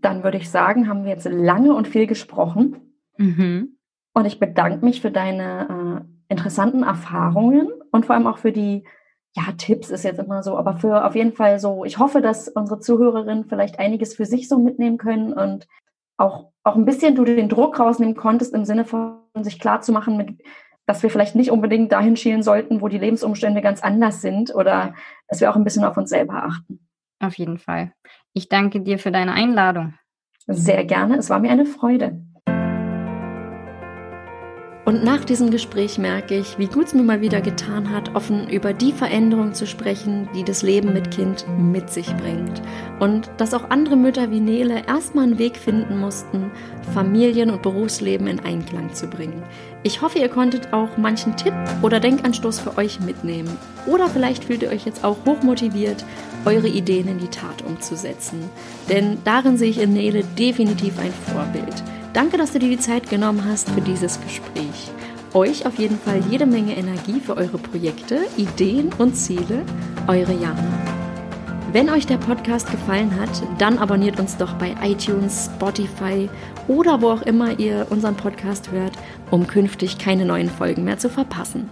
Speaker 1: Dann würde ich sagen, haben wir jetzt lange und viel gesprochen. Mhm. Und ich bedanke mich für deine äh, interessanten Erfahrungen und vor allem auch für die ja, Tipps ist jetzt immer so, aber für auf jeden Fall so, ich hoffe, dass unsere Zuhörerinnen vielleicht einiges für sich so mitnehmen können und auch, auch ein bisschen du den Druck rausnehmen konntest im Sinne von sich klar zu machen, mit, dass wir vielleicht nicht unbedingt dahin schielen sollten, wo die Lebensumstände ganz anders sind oder dass wir auch ein bisschen auf uns selber achten.
Speaker 2: Auf jeden Fall. Ich danke dir für deine Einladung.
Speaker 1: Sehr gerne. Es war mir eine Freude. Und nach diesem Gespräch merke ich, wie gut es mir mal wieder getan hat, offen über die Veränderung zu sprechen, die das Leben mit Kind mit sich bringt. Und dass auch andere Mütter wie Nele erstmal einen Weg finden mussten, Familien- und Berufsleben in Einklang zu bringen. Ich hoffe, ihr konntet auch manchen Tipp oder Denkanstoß für euch mitnehmen. Oder vielleicht fühlt ihr euch jetzt auch hochmotiviert, eure Ideen in die Tat umzusetzen. Denn darin sehe ich in Nele definitiv ein Vorbild. Danke, dass du dir die Zeit genommen hast für dieses Gespräch. Euch auf jeden Fall jede Menge Energie für eure Projekte, Ideen und Ziele. Eure Jana. Wenn euch der Podcast gefallen hat, dann abonniert uns doch bei iTunes, Spotify oder wo auch immer ihr unseren Podcast hört, um künftig keine neuen Folgen mehr zu verpassen.